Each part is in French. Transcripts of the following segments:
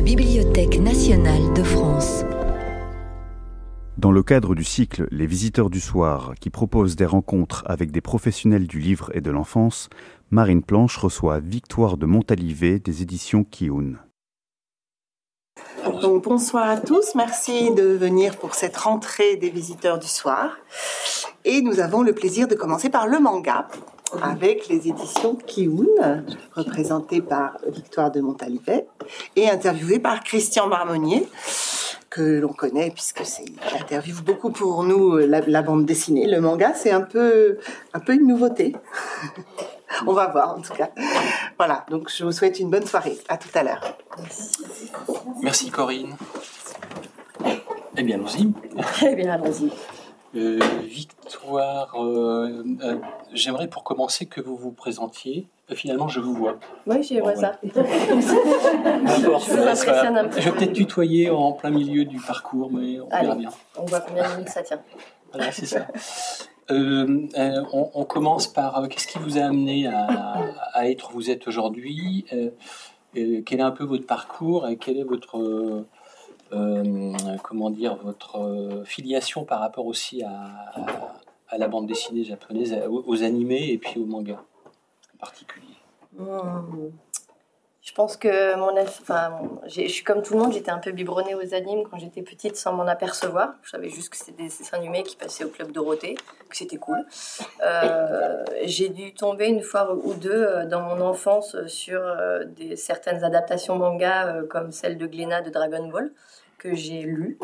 la Bibliothèque nationale de France. Dans le cadre du cycle Les Visiteurs du Soir, qui propose des rencontres avec des professionnels du livre et de l'enfance, Marine Planche reçoit Victoire de Montalivet des éditions Kioun. Donc, bonsoir à tous, merci de venir pour cette rentrée des Visiteurs du Soir. Et nous avons le plaisir de commencer par le manga avec les éditions Kioun, représentées par Victoire de Montalivet et interviewée par Christian Marmonnier, que l'on connaît puisque c'est il interviewe beaucoup pour nous la, la bande dessinée. Le manga, c'est un peu un peu une nouveauté. On va voir en tout cas. Voilà, donc je vous souhaite une bonne soirée. À tout à l'heure. Merci Corinne. Eh bien, allons-y. Eh bien, allons-y. Euh, Victoire, euh, euh, j'aimerais pour commencer que vous vous présentiez. Finalement, je vous vois. Oui, je vois Bon, ça. D'accord, Je vais peut-être tutoyer en plein milieu du parcours, mais on verra bien. On voit combien de minutes ça tient. Voilà, c'est ça. On, on commence par qu'est-ce qui vous a amené à, à être où vous êtes aujourd'hui? Quel est un peu votre parcours et quelle est votre euh, comment dire votre euh, filiation par rapport aussi à, la bande dessinée japonaise, aux, animés et puis aux mangas en particulier. Hmm. Je pense que mon, enfin, je suis comme tout le monde, j'étais un peu biberonnée aux animes quand j'étais petite sans m'en apercevoir. Je savais juste que c'était des dessins animés qui passaient au club Dorothée, que c'était cool. Euh, j'ai dû tomber une fois ou deux dans mon enfance sur certaines adaptations manga comme celle de Glénat de Dragon Ball que j'ai lu,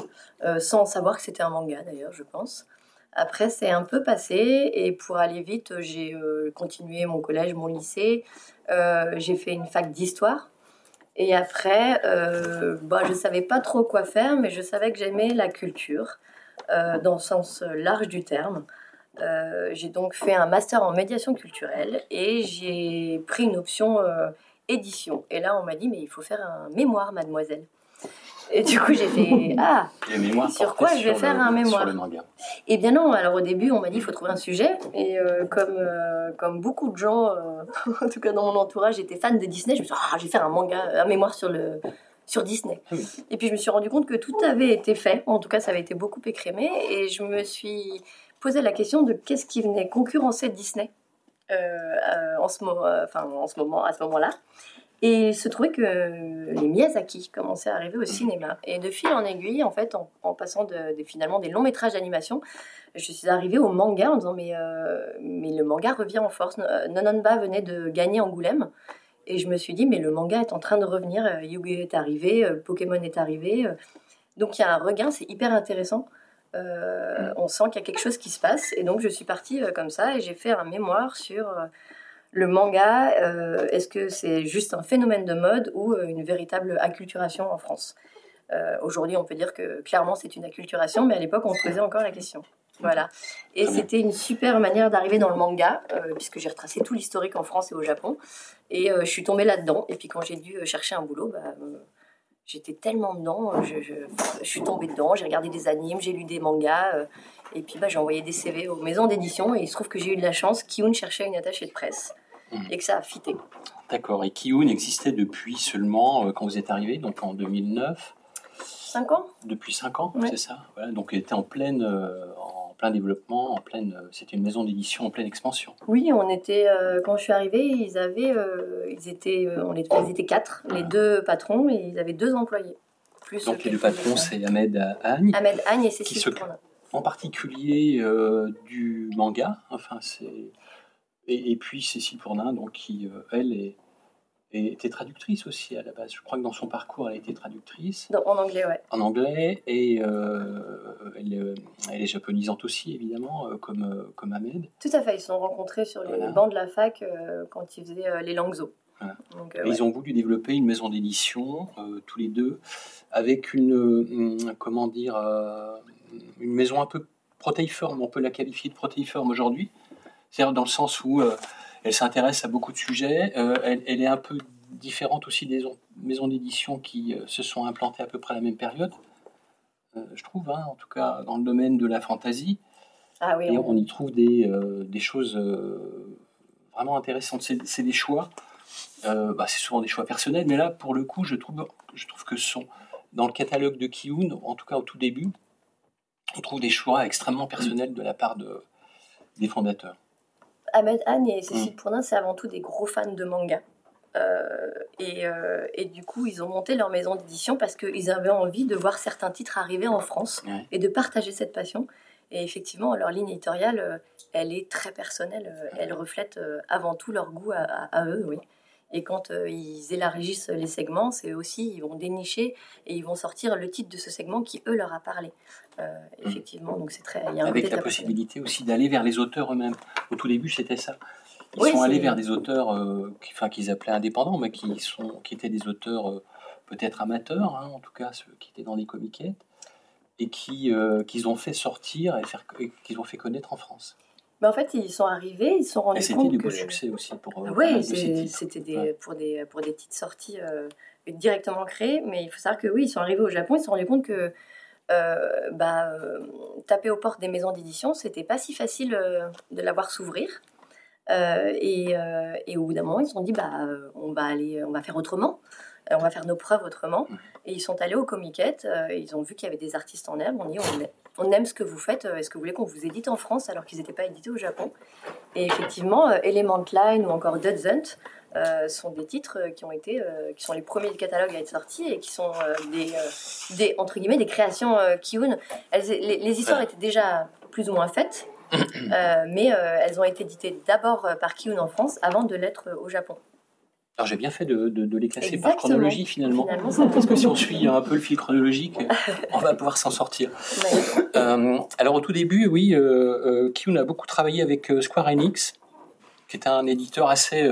euh, sans savoir que c'était un manga d'ailleurs, je pense. Après, c'est un peu passé et pour aller vite, j'ai euh, continué mon collège, mon lycée. Euh, j'ai fait une fac d'histoire. Et après, bah, je ne savais pas trop quoi faire, mais je savais que j'aimais la culture, dans le sens large du terme. J'ai donc fait un master en médiation culturelle et j'ai pris une option édition. Et là, on m'a dit, mais il faut faire un mémoire, mademoiselle. Et du coup, j'ai fait, ah, Sur quoi je vais sur faire le- un mémoire sur le manga. eh bien non, alors au début on m'a dit il faut trouver un sujet. Et euh, comme, euh, comme beaucoup de gens, euh, en tout cas dans mon entourage, j'étais fan de Disney, je me suis dit ah, je vais faire un manga, un mémoire sur, le, sur Disney. Et puis je me suis rendu compte que tout avait été fait, en tout cas ça avait été beaucoup écrémé. Et je me suis posé la question de qu'est-ce qui venait concurrencer Disney en, ce mo- euh, enfin, en ce moment, à ce moment-là. Et il se trouvait que les Miyazaki commençaient à arriver au cinéma. Et de fil en aiguille, en fait, en, passant finalement des longs métrages d'animation, je suis arrivée au manga en disant mais, euh, mais le manga revient en force. Euh, Nononba venait de gagner Angoulême. Et je me suis dit, mais le manga est en train de revenir. Euh, Yu-Gi-Oh est arrivé, euh, Pokémon est arrivé. euh. Donc il y a un regain, c'est hyper intéressant. Euh, on sent qu'il y a quelque chose qui se passe. Et donc je suis partie euh, comme ça et j'ai fait un mémoire sur euh, le manga. Est-ce que c'est juste un phénomène de mode ou une véritable acculturation en France? Aujourd'hui, on peut dire que clairement c'est une acculturation, mais à l'époque, on se posait encore la question. Voilà. Et c'était une super manière d'arriver dans le manga, puisque j'ai retracé tout l'historique en France et au Japon. Et je suis tombée là-dedans. Et puis quand j'ai dû chercher un boulot, bah, j'étais tellement dedans. Je, je, je suis tombée dedans. J'ai regardé des animes, j'ai lu des mangas. euh, et puis bah, j'ai envoyé des CV aux maisons d'édition. Et il se trouve que j'ai eu de la chance. Kiyun cherchait une attachée de presse. Mhm. Et que ça a fité. D'accord. Et Kiyun existait depuis seulement euh, quand vous êtes arrivé, donc en 2009. 5 ans Depuis 5 ans, Ouais. c'est ça voilà, Donc elle était en, pleine, euh, en plein développement, en pleine, euh, c'était une maison d'édition en pleine expansion. Oui, on était euh, quand je suis arrivée, ils avaient, ils étaient, on ils étaient quatre, les deux patrons, et ils avaient deux employés. Plus Donc les deux patrons, c'est Ahmed Agne, Ahmed Agne et Qui Cécile s'occupe- Tournin. en particulier du manga, enfin c'est... Et, et puis Cécile Pournin, donc qui, elle, est- était traductrice aussi à la base. Je crois que dans son parcours, elle a été traductrice en anglais, ouais. en anglais et euh, elle, est- elle est japonisante aussi, évidemment, euh, comme, euh, comme Ahmed. Tout à fait, ils se sont rencontrés sur les Voilà. bancs de la fac euh, quand ils faisaient euh, les langues zo. Voilà. Donc, euh, Et ouais. Ils ont voulu développer une maison d'édition, euh, tous les deux, avec une, euh, comment dire, euh, une maison un peu protéiforme, on peut la qualifier de protéiforme aujourd'hui, c'est-à-dire dans le sens où euh, elle s'intéresse à beaucoup de sujets, euh, elle, elle est un peu différente aussi des on- maisons d'édition qui euh, se sont implantées à peu près à la même période, euh, je trouve, hein, en tout cas dans le domaine de la fantasy. Ah oui, Et on- y trouve des, euh, des choses euh, vraiment intéressantes. C'est c'est des choix euh, bah, c'est souvent des choix personnels, mais là, pour le coup, je trouve, je trouve que sont, dans le catalogue de Kiun, en tout cas au tout début, on trouve des choix extrêmement personnels de la part de, des fondateurs. Ahmed Han et Cécile Pournin, c'est avant tout des gros fans de manga. Euh, et, euh, et, du coup, ils ont monté leur maison d'édition parce qu'ils avaient envie de voir certains titres arriver en France et de partager cette passion. Et effectivement, leur ligne éditoriale, euh, elle est très personnelle. Elle reflète avant tout leur goût à, à- à eux, oui. Et quand euh, ils élargissent les segments, c'est aussi, ils vont dénicher et ils vont sortir le titre de ce segment qui, eux, leur a parlé. Euh, effectivement, donc c'est très... Il y a un Avec la très possibilité aussi d'aller vers les auteurs eux-mêmes. Au tout début, c'était ça. Ils Oui, sont allés vers des auteurs euh, qui- enfin, qu'ils appelaient indépendants, mais qui, sont, qui étaient des auteurs peut-être amateurs, hein, en tout cas ceux qui étaient dans les comiquettes, et qui qu'ils ont fait sortir et, et qu'ils ont fait connaître en France. Mais en fait, ils sont arrivés, ils se sont Et rendus c'était compte du que... beau succès aussi pour eux. Oui, c'était des, Ouais. pour, des, pour des titres sortis euh, directement créés, mais il faut savoir que oui, ils sont arrivés au Japon, ils se sont rendus compte que euh, bah, euh, taper aux portes des maisons d'édition, c'était pas si facile de la voir s'ouvrir. Et, et au bout d'un moment, ils se sont dit, bah, on va aller, on va faire autrement, on va faire nos preuves autrement. Mhm. Et ils sont allés au Comiquette, euh, ils ont vu qu'il y avait des artistes en herbe, on dit, on, on aime ce que vous faites, euh, est-ce que vous voulez qu'on vous édite en France alors qu'ils n'étaient pas édités au Japon? Et effectivement, euh, Element Line ou encore Dud's Hunt euh, sont des titres qui ont été, euh, qui sont les premiers du catalogue à être sortis et qui sont euh, des, des, entre guillemets, des créations Kiun. Les, les histoires étaient déjà plus ou moins faites, mais elles ont été éditées d'abord par Kiun en France avant de l'être au Japon. Alors j'ai bien fait de, de- de les classer par chronologie finalement. Parce que si on suit un peu le fil chronologique, on va pouvoir s'en sortir. Ouais. Euh, alors au tout début, oui, euh, euh, Kiyun a beaucoup travaillé avec euh, Square Enix, qui est un éditeur assez,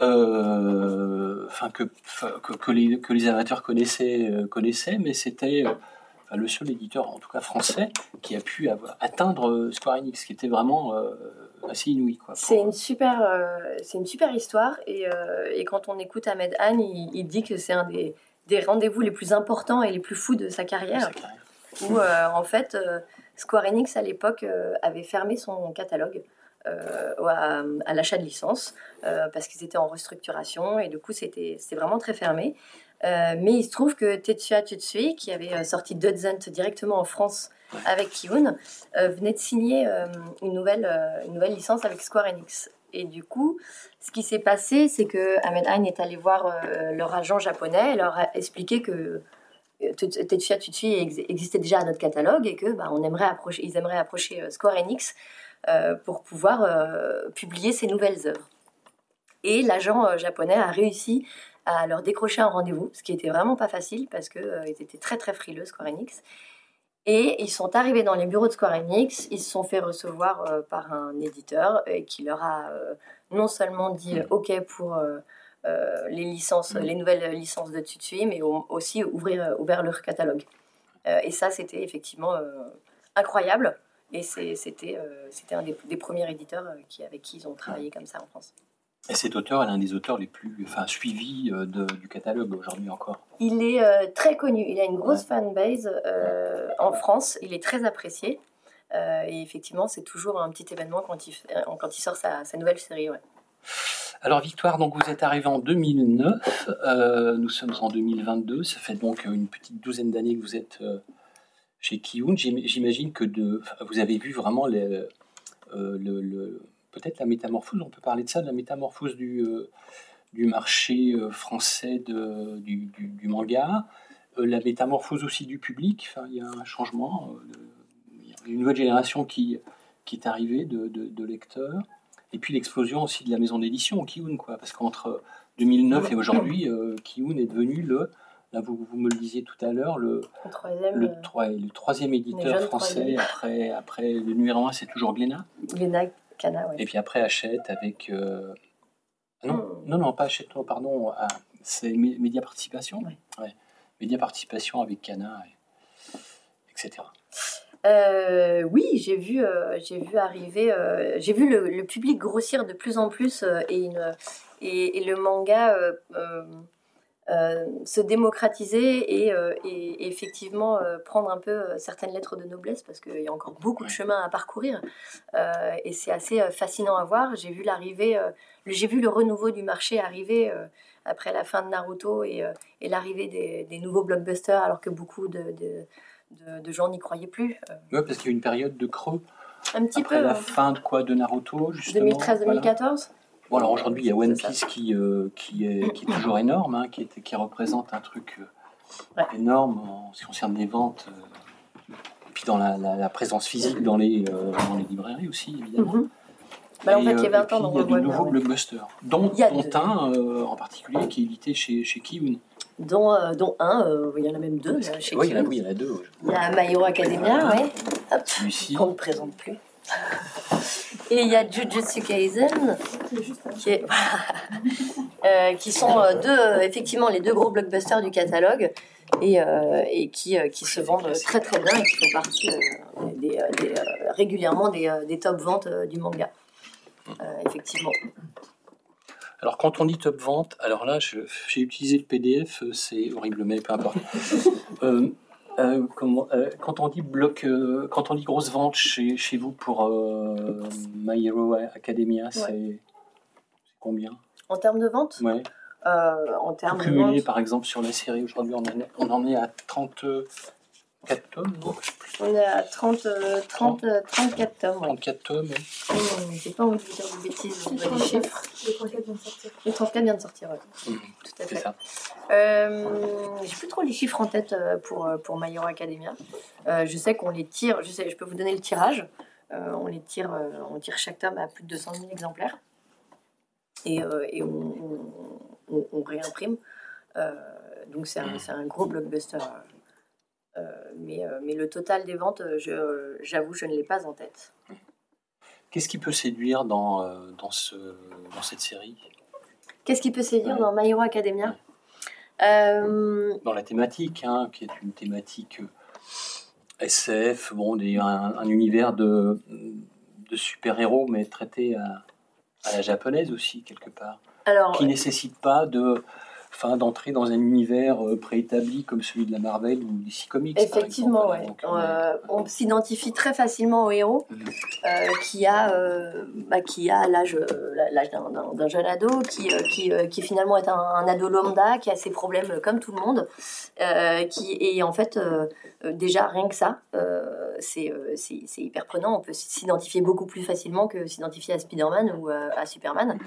enfin que, que, que les, que les amateurs connaissaient, connaissaient mais c'était enfin, le seul éditeur, en tout cas français, qui a pu atteindre Square Enix, qui était vraiment euh, assez inouï. C'est une super, euh, c'est une super histoire et, euh, et quand on écoute Ahmed Han, il, il dit que c'est un des, des rendez-vous les plus importants et les plus fous de sa carrière. où euh, en fait euh, Square Enix à l'époque euh, avait fermé son catalogue euh, à, à l'achat de licences euh, parce qu'ils étaient en restructuration et du coup c'était vraiment très fermé. Euh, mais il se trouve que Tetsuya Tsutsui, qui avait euh, sorti Hunt directement en France avec Kiun, euh, venait de signer euh, une, nouvelle, euh, une nouvelle licence avec Square Enix. Et du coup, ce qui s'est passé, c'est que Ahmed est allé voir leur agent japonais et leur a expliqué que Tet- Tetsuya Tsutsui ex- existait déjà à notre catalogue et que bah, on aimeraient approcher Square Enix pour pouvoir publier ces nouvelles œuvres. Et l'agent japonais a réussi à leur décrocher un rendez-vous, ce qui était vraiment pas facile parce qu'ils étaient très très frileux, Square Enix. Et ils sont arrivés dans les bureaux de Square Enix, ils se sont fait recevoir euh, par un éditeur euh, qui leur a euh, non seulement dit euh, OK pour les licences, Mm. les nouvelles licences de Tsutsui, mais au- aussi ouvrir, ouvert leur catalogue. Et ça, c'était effectivement incroyable. Et c'était un des, des premiers éditeurs qui, avec qui ils ont travaillé comme ça en France. Et cet auteur est l'un des auteurs les plus enfin, suivis euh, de- du catalogue aujourd'hui encore. Il est euh, très connu, il a une grosse fanbase euh, en France, il est très apprécié. Euh, et effectivement, c'est toujours un petit événement quand il, quand il sort sa, sa nouvelle série. ouais. Alors Victoire, donc vous êtes arrivé en 2009, euh, nous sommes en 2022, ça fait donc une petite douzaine d'années que vous êtes chez Kiun. J'im- J'imagine que de, vous avez vu vraiment les, le, le- peut-être la métamorphose, on peut parler de ça, de la métamorphose du, euh, du marché euh, français de, du, du- du manga, euh, la métamorphose aussi du public, enfin, il y a un changement, de- une nouvelle génération qui, qui est arrivée de, de- lecteurs. Et puis l'explosion aussi de la maison d'édition, Kiun, quoi. Parce qu'entre 2009 et aujourd'hui, euh, Kiun est devenu le, là vous, vous me le disiez tout à l'heure, le, Le troisième, le, troi- le troisième Les éditeur français. troisième. Après, après le numéro un, c'est toujours Glénat. Et puis après Hachette avec. euh, ah non, Hmm. non, non, pas Hachette, non, pardon. ah, c'est Mé- Média Participation. Ouais. Média Participation avec Cana, et- etc. Euh, oui, j'ai vu, euh, j'ai vu arriver, euh, j'ai vu le, le public grossir de plus en plus et, une, et, et le manga se démocratiser et, et effectivement prendre un peu certaines lettres de noblesse parce qu'il y a encore beaucoup de chemin à parcourir et c'est assez fascinant à voir. J'ai vu l'arrivée, j'ai vu le renouveau du marché arriver après la fin de Naruto et, et l'arrivée des, des, nouveaux blockbusters alors que beaucoup de, de, de gens n'y croyaient plus. Oui, parce qu'il y a eu une période de creux. Un petit Après peu. la hein. fin de quoi De Naruto, justement 2013-2014 Bon, alors aujourd'hui, il y a One. Piece qui, euh, qui, est, qui est toujours énorme, hein, qui, est- qui représente un truc euh, Ouais. énorme en ce qui concerne les ventes, euh, et puis dans la, la- la présence physique dans les, euh, dans les librairies aussi, évidemment. Bah, en Et, fait, il y euh, a 20 et puis, ans, donc il y a on de nouveaux ouais. blockbusters, dont, un euh, en particulier qui est édité chez, chez Kiun. dont, euh, dont un, euh, il y en a même deux euh, chez oui, il y en a- Kiun. oui, il y en a deux. Il y a My Hero Academia, ouais. Hop, qu'on ne présente plus. Et il y a Jujutsu Kaisen, qui, est- euh, qui sont euh, deux, euh, effectivement les deux gros blockbusters du catalogue et, euh, et qui, qui se vendent très très bien et qui font partie euh, des, des, régulièrement des, des top ventes du manga. Effectivement. Alors, quand on dit top vente, alors là, j'ai utilisé le PDF, c'est horrible, mais peu importe. Euh, comment, euh, quand on dit bloc, euh, quand on dit grosse vente chez, chez vous pour euh, My Hero Academia, c'est combien? En termes de vente, Ouais. euh, en termes de Cumulé vente, par exemple sur la série, aujourd'hui on, en est- on en est à 34 tomes, non on est à 30, euh, 30, euh, 34 tomes. ouais. 34 tomes, oui. Hum, J'ai pas envie de vous dire de bêtises, je vois les chiffres. Le 34 vient de sortir. Le 34 vient de sortir, ouais. Mhm, Tout à c'est fait. ça. Euh, j'ai plus trop les chiffres en tête euh, pour, euh, pour My Hero Academia. Euh, je sais qu'on les tire, je, sais, je peux vous donner le tirage. Euh, on les tire, euh, on tire chaque tome à plus de 200 000 exemplaires. Et, euh, et on, on- on- on réimprime. Euh, donc c'est un, c'est un gros blockbuster. Euh, mais, euh, mais le total des ventes, euh, je- j'avoue, je ne l'ai pas en tête. Qu'est-ce qui peut séduire dans, euh, dans, ce, dans cette série? Qu'est-ce qui peut séduire Ouais. dans My Hero Academia? Euh, dans la thématique, hein, qui est une thématique euh, SF, bon, des, un, un univers de, de super-héros, mais traité à, à la japonaise aussi, quelque part, Alors, qui nécessite pas de, enfin, d'entrer dans un univers euh, préétabli comme celui de la Marvel ou DC Comics. par Effectivement, exemple. ouais. Donc, on est- Euh, on s'identifie très facilement au héros euh, qui a, euh, bah, qui a l'âge, euh, l'âge d'un- jeune ado, qui, euh, qui, euh, qui finalement est un, un ado lambda, qui a ses problèmes euh, comme tout le monde, euh, qui et en fait euh, euh, déjà rien que ça, euh, c'est euh, c'est c'est hyper prenant. On peut s'identifier beaucoup plus facilement que s'identifier à Spider-Man ou euh, à Superman.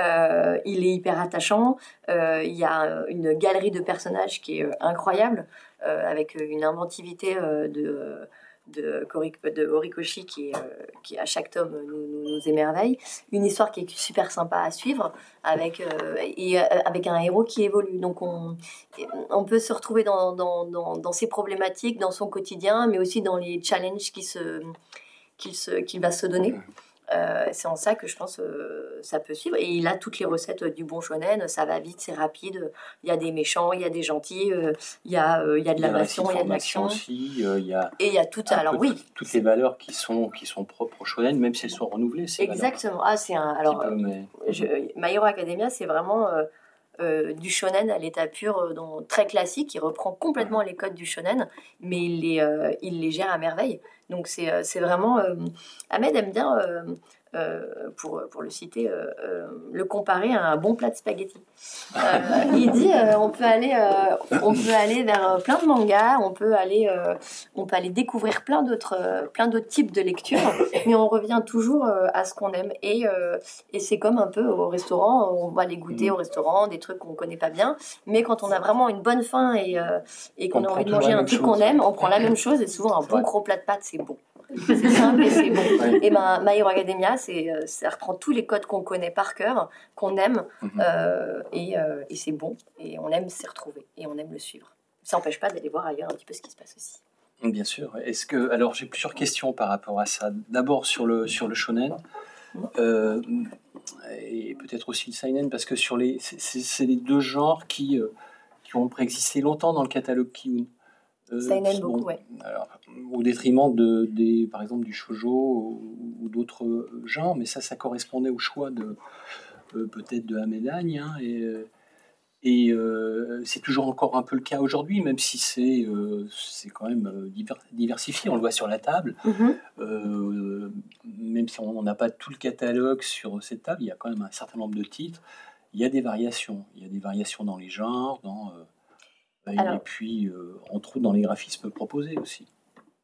Euh, il est hyper attachant. Euh, il y a une galerie de personnages qui est euh, incroyable, avec une inventivité de, de, Horikoshi qui, à chaque tome nous, émerveille. Une histoire qui est super sympa à suivre, avec, un héros qui évolue. Donc on, peut se retrouver dans, ses problématiques, dans son quotidien, mais aussi dans les challenges qu'il va se donner. Euh, c'est en ça que je pense euh, ça peut suivre. Et il a toutes les recettes du bon shonen. Ça va vite, c'est rapide. Il y a des méchants, il y a des gentils, euh, il, y a, euh, il y a de la passion, il y a de l'action. euh, il y a Et il y a tout. Alors oui, toutes- toutes les valeurs qui sont, qui sont propres au shonen, même si elles sont renouvelées. ces exactement. Ah, c'est un. Alors, peu, mais- je, My Hero Academia, c'est vraiment euh, du shonen à l'état pur, euh, dont- très classique. Il reprend complètement les codes du shonen, mais il les, euh, il les gère à merveille. Donc c'est vraiment... Ahmed aime bien, euh, pour, pour le citer, euh, euh, le comparer à un bon plat de spaghettis. Il dit on peut aller on peut aller vers plein de mangas on peut aller on peut aller découvrir plein d'autres plein d'autres types de lectures mais on revient toujours à ce qu'on aime. Et et c'est comme un peu au restaurant on va aller goûter au restaurant des trucs qu'on connaît pas bien mais quand on a vraiment une bonne faim et et qu'on On a envie de manger un truc qu'on aime on prend la même chose et souvent un bon gros plat de pâtes c'est bon c'est simple et c'est bon Ouais. et ben My Hero Academia euh, ça reprend tous les codes qu'on connaît par cœur qu'on aime Mhm. euh, et, euh, et c'est bon, et on aime s'y retrouver, et on aime le suivre. Ça n'empêche pas d'aller voir ailleurs un petit peu ce qui se passe aussi. Bien sûr. Est-ce que alors j'ai plusieurs questions par rapport à ça. D'abord sur le sur le shonen euh, et peut-être aussi le seinen parce que sur les c'est- les deux genres qui qui ont préexisté longtemps dans le catalogue Kiun. Euh, Seinen, bon, beaucoup, ouais. alors, au détriment de des par exemple du shojo ou, ou d'autres genres, mais ça ça correspondait au choix de euh, peut-être de Hamedagne hein, et euh, Et euh, c'est toujours encore un peu le cas aujourd'hui, même si c'est euh, quand même euh, diver- diversifié. On le voit sur la table. Mhm. Euh, même si on n'a pas tout le catalogue sur cette table, il y a quand même un certain nombre de titres. Il y a des variations. Il y a des variations dans les genres, dans, euh, et puis euh, entre autres dans les graphismes proposés aussi.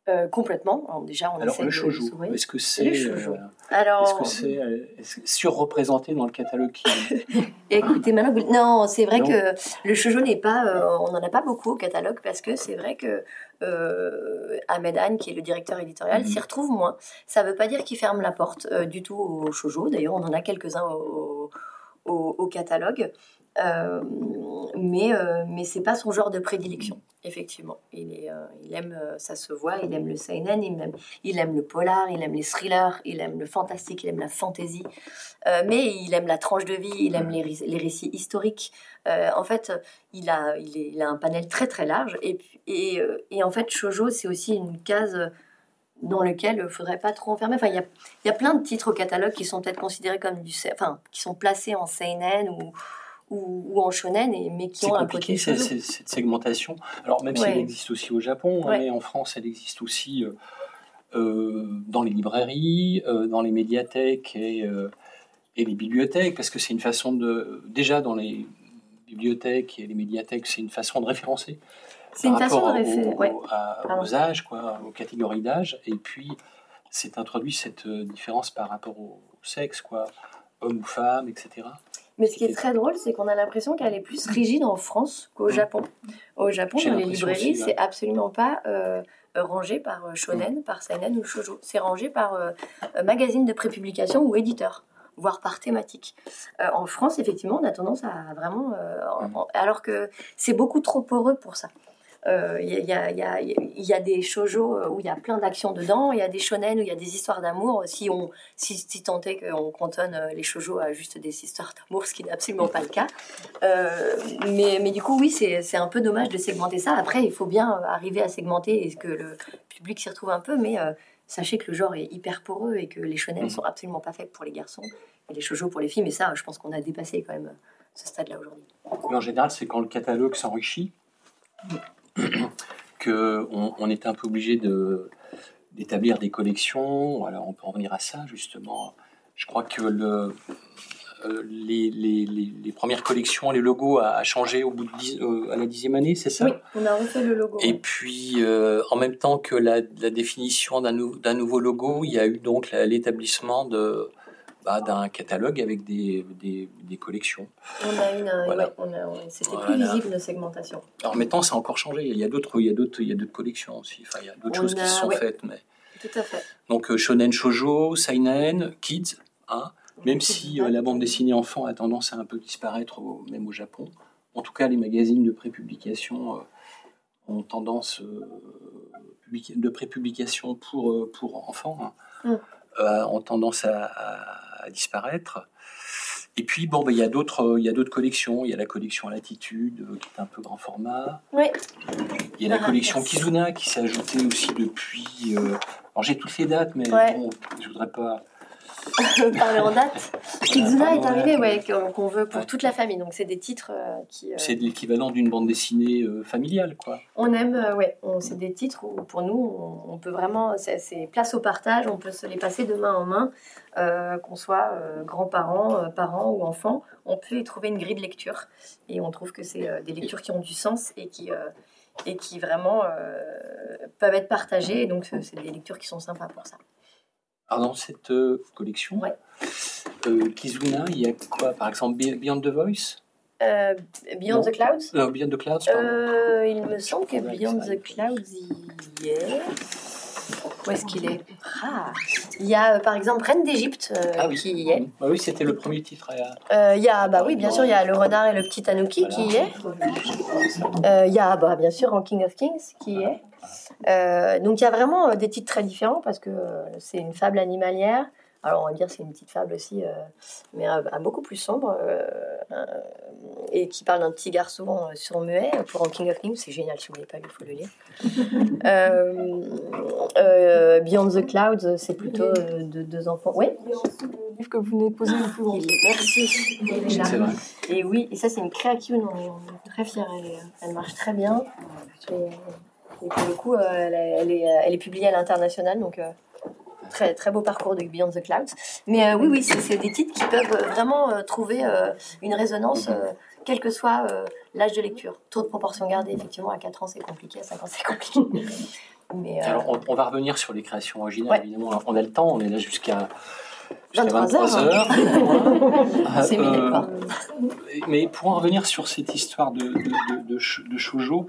Euh, complètement. Alors, déjà, on Alors le shoujo, s'ouvrir. est-ce que c'est euh, Alors, est-ce que c'est euh, est-ce que surreprésenté dans le catalogue qui Écoutez, non, c'est vrai Non. que le shoujo n'est pas, euh, on n'en a pas beaucoup au catalogue parce que c'est vrai que euh, Ahmed Han, qui est le directeur éditorial, Mhm. s'y retrouve moins. Ça ne veut pas dire qu'il ferme la porte euh, du tout au shoujo. D'ailleurs, on en a quelques-uns au, au- au catalogue. Euh, mais euh, mais c'est pas son genre de prédilection, effectivement. Il, euh, aime, ça se voit, il aime le seinen, il aime, il aime le polar, il aime les thrillers, il aime le fantastique, il aime la fantasy. Euh, mais il aime la tranche de vie, il aime les, les récits historiques. En fait, il a, il, a un panel très très large. Et, et, et en fait, Shoujo, c'est aussi une case dans laquelle il ne faudrait pas trop enfermer. Enfin, il y a, y a plein de titres au catalogue qui sont peut-être considérés comme du... Enfin, qui sont placés en seinen ou, ou, ou en shonen, et, mais qui ont un compliqué côté c'est- c'est- cette segmentation. Alors même si elle existe aussi au Japon, hein, Ouais. mais en France elle existe aussi euh, euh, dans les librairies, euh, dans les médiathèques et, euh, et les bibliothèques, parce que c'est une façon de déjà dans les bibliothèques et les médiathèques, c'est une façon de référencer. C'est une façon de au- ouais. Pardon. aux âges, quoi, aux catégories d'âge, et puis c'est introduit cette différence par rapport au sexe, quoi, homme ou femme, etc. Mais ce qui est très drôle, c'est qu'on a l'impression qu'elle est plus rigide en France qu'au Mm. Japon. Au Japon, dans les librairies, c'est absolument pas euh, rangé par euh, Mm. shonen, par seinen ou shoujo. C'est rangé par euh, magazine de prépublication ou éditeur voire par thématique. Euh, en France, effectivement, on a tendance à vraiment... euh, en- Mm. en- alors que c'est beaucoup trop poreux pour ça. Euh, Il y, a, il y a- y des shoujo où il y a plein d'actions dedans, il y a des shonen où il y a des histoires d'amour. Si on, si, si tant est qu'on cantonne euh, les shoujo à juste des histoires d'amour, ce qui n'est absolument pas le cas. Euh, mais, mais du coup, oui, c'est un peu dommage de segmenter ça. Après, il faut bien euh, arriver à segmenter et que le public s'y retrouve un peu, mais euh, sachez que le genre est hyper poreux et que les shonen Mhm. sont absolument pas faits pour les garçons et les shoujo pour les filles. Mais ça, je pense qu'on a dépassé quand même ce stade-là aujourd'hui. En général, c'est quand le catalogue s'enrichit que on, est un peu obligé de d'établir des collections. Alors, on peut en venir à ça justement. Je crois que le, euh, les, les, les, les premières collections, les logos a, a changé au bout de dix- euh, à la dixième année, c'est ça? Oui, on a refait le logo. Et puis, euh, en même temps que la, la définition d'un nou- d'un nouveau logo, il y a eu donc l'établissement de bah, d'un catalogue avec des, des, des collections. On a une, euh, Voilà. ouais, ouais, c'était Voilà. plus visible nos segmentations. Alors maintenant, ça a encore changé. Il y a d'autres, il y a d'autres, il y a d'autres collections aussi. Enfin, il y a d'autres choses qui se sont ouais. faites. Mais Tout à fait. donc euh, shonen, shojo, seinen, kids. Hein, même si euh, la bande dessinée enfant a tendance à un peu disparaître, au- même au Japon. En tout cas, les magazines de prépublication euh, ont tendance de prépublication pour pour enfants hein, Mm. euh, ont tendance à, à- à disparaître. Et puis bon, ben, il y a d'autres, euh, il y a d'autres collections. Il y a la collection Latitude euh, qui est un peu grand format. Oui, Il y a la Ah, collection merci. Kizuna qui s'est ajoutée aussi depuis. euh, alors j'ai toutes les dates, mais Ouais. bon, je voudrais pas. parler en date. Kizuna est arrivé, ouais, qu'on veut pour toute la famille. Donc c'est des titres euh, qui. euh, C'est l'équivalent d'une bande dessinée euh, familiale, quoi. On aime, ouais, on- c'est des titres où pour nous, on, peut vraiment, c'est place au partage, on peut se les passer de main en main, euh, qu'on soit euh, grands-parents, euh, parents ou enfants, on peut y trouver une grille de lecture. Et on trouve que c'est des lectures qui ont du sens et qui, et qui vraiment euh, peuvent être partagées. Et donc, c'est des lectures qui sont sympas pour ça. Alors dans cette euh, collection, Ouais. euh, Kizuna, il y a quoi Par exemple, Be- Beyond the Voice? Euh, Beyond Non. the Clouds? Beyond the Clouds, il me semble que Beyond the. Clouds y est. Où est-ce qu'il est? Ah Il y a euh, par exemple Reine d'Égypte euh, ah oui, qui y est. Ah oui, c'était le premier titre. à- Euh, Il y a, bah oui, bien sûr, il y a le renard et le petit tanuki qui y est. Euh, Il y a, bah, bien sûr, Ranking of Kings qui y est. Euh, donc il y a vraiment euh, des titres très différents parce que euh, c'est une fable animalière. Alors on va dire c'est une petite fable aussi, euh, mais bah, beaucoup plus sombre euh, et qui parle d'un petit garçon euh, sourd-muet. Pour Ranking of Kings, c'est génial. Si vous ne l'avez pas lu, il faut le lire. Euh, euh, Beyond the Clouds, c'est plutôt euh, de deux enfants. Oui. Le livre que vous venez de poser le plus grand. Il est- Merci. Et oui, et ça c'est une création, on est, très fiers, elle, marche très bien. Et, et pour le coup, elle, est, elle est, elle est publiée à l'international, donc euh, très, très beau parcours de Beyond the Clouds. Mais euh, oui, oui, c'est des titres qui peuvent euh, vraiment euh, trouver une résonance, quel que soit euh, l'âge de lecture. Taux de proportion gardée, effectivement, à 4 ans c'est compliqué, à 5 ans c'est compliqué. Mais euh, Alors, on, on va revenir sur les créations originales, Ouais. évidemment. Alors, on a le temps, on est là jusqu'à jusqu'à 23 23 heures, heures. Ah, c'est euh. Mais pour en revenir sur cette histoire de, de, de, de, sh- de shoujo,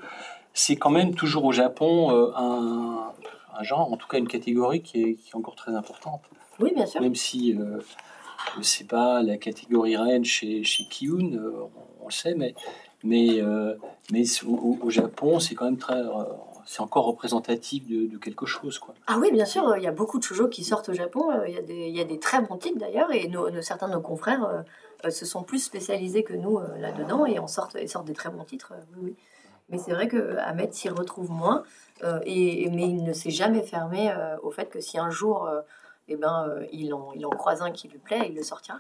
c'est quand même toujours au Japon un, un genre, en tout cas une catégorie qui est, qui est encore très importante. Oui, bien sûr. Même si euh, c'est pas la catégorie reine chez, chez Kiyun, euh, on, on le sait, mais, mais, euh, mais au, au Japon, c'est quand même très. euh, c'est encore représentatif de, de quelque chose, quoi. Ah oui, bien sûr, il y a beaucoup de shoujo qui sortent au Japon. Il y, a des- il y a des très bons titres d'ailleurs, et nos, nos- certains de nos confrères se sont plus spécialisés que nous là-dedans, et en sortent, sortent des très bons titres. oui, oui. Mais c'est vrai que Ahmed s'y retrouve moins, et, et- mais il ne s'est jamais fermé euh, au fait que si un jour euh, eh ben, euh, il, en, il en croise un qui lui plaît, il le sortira.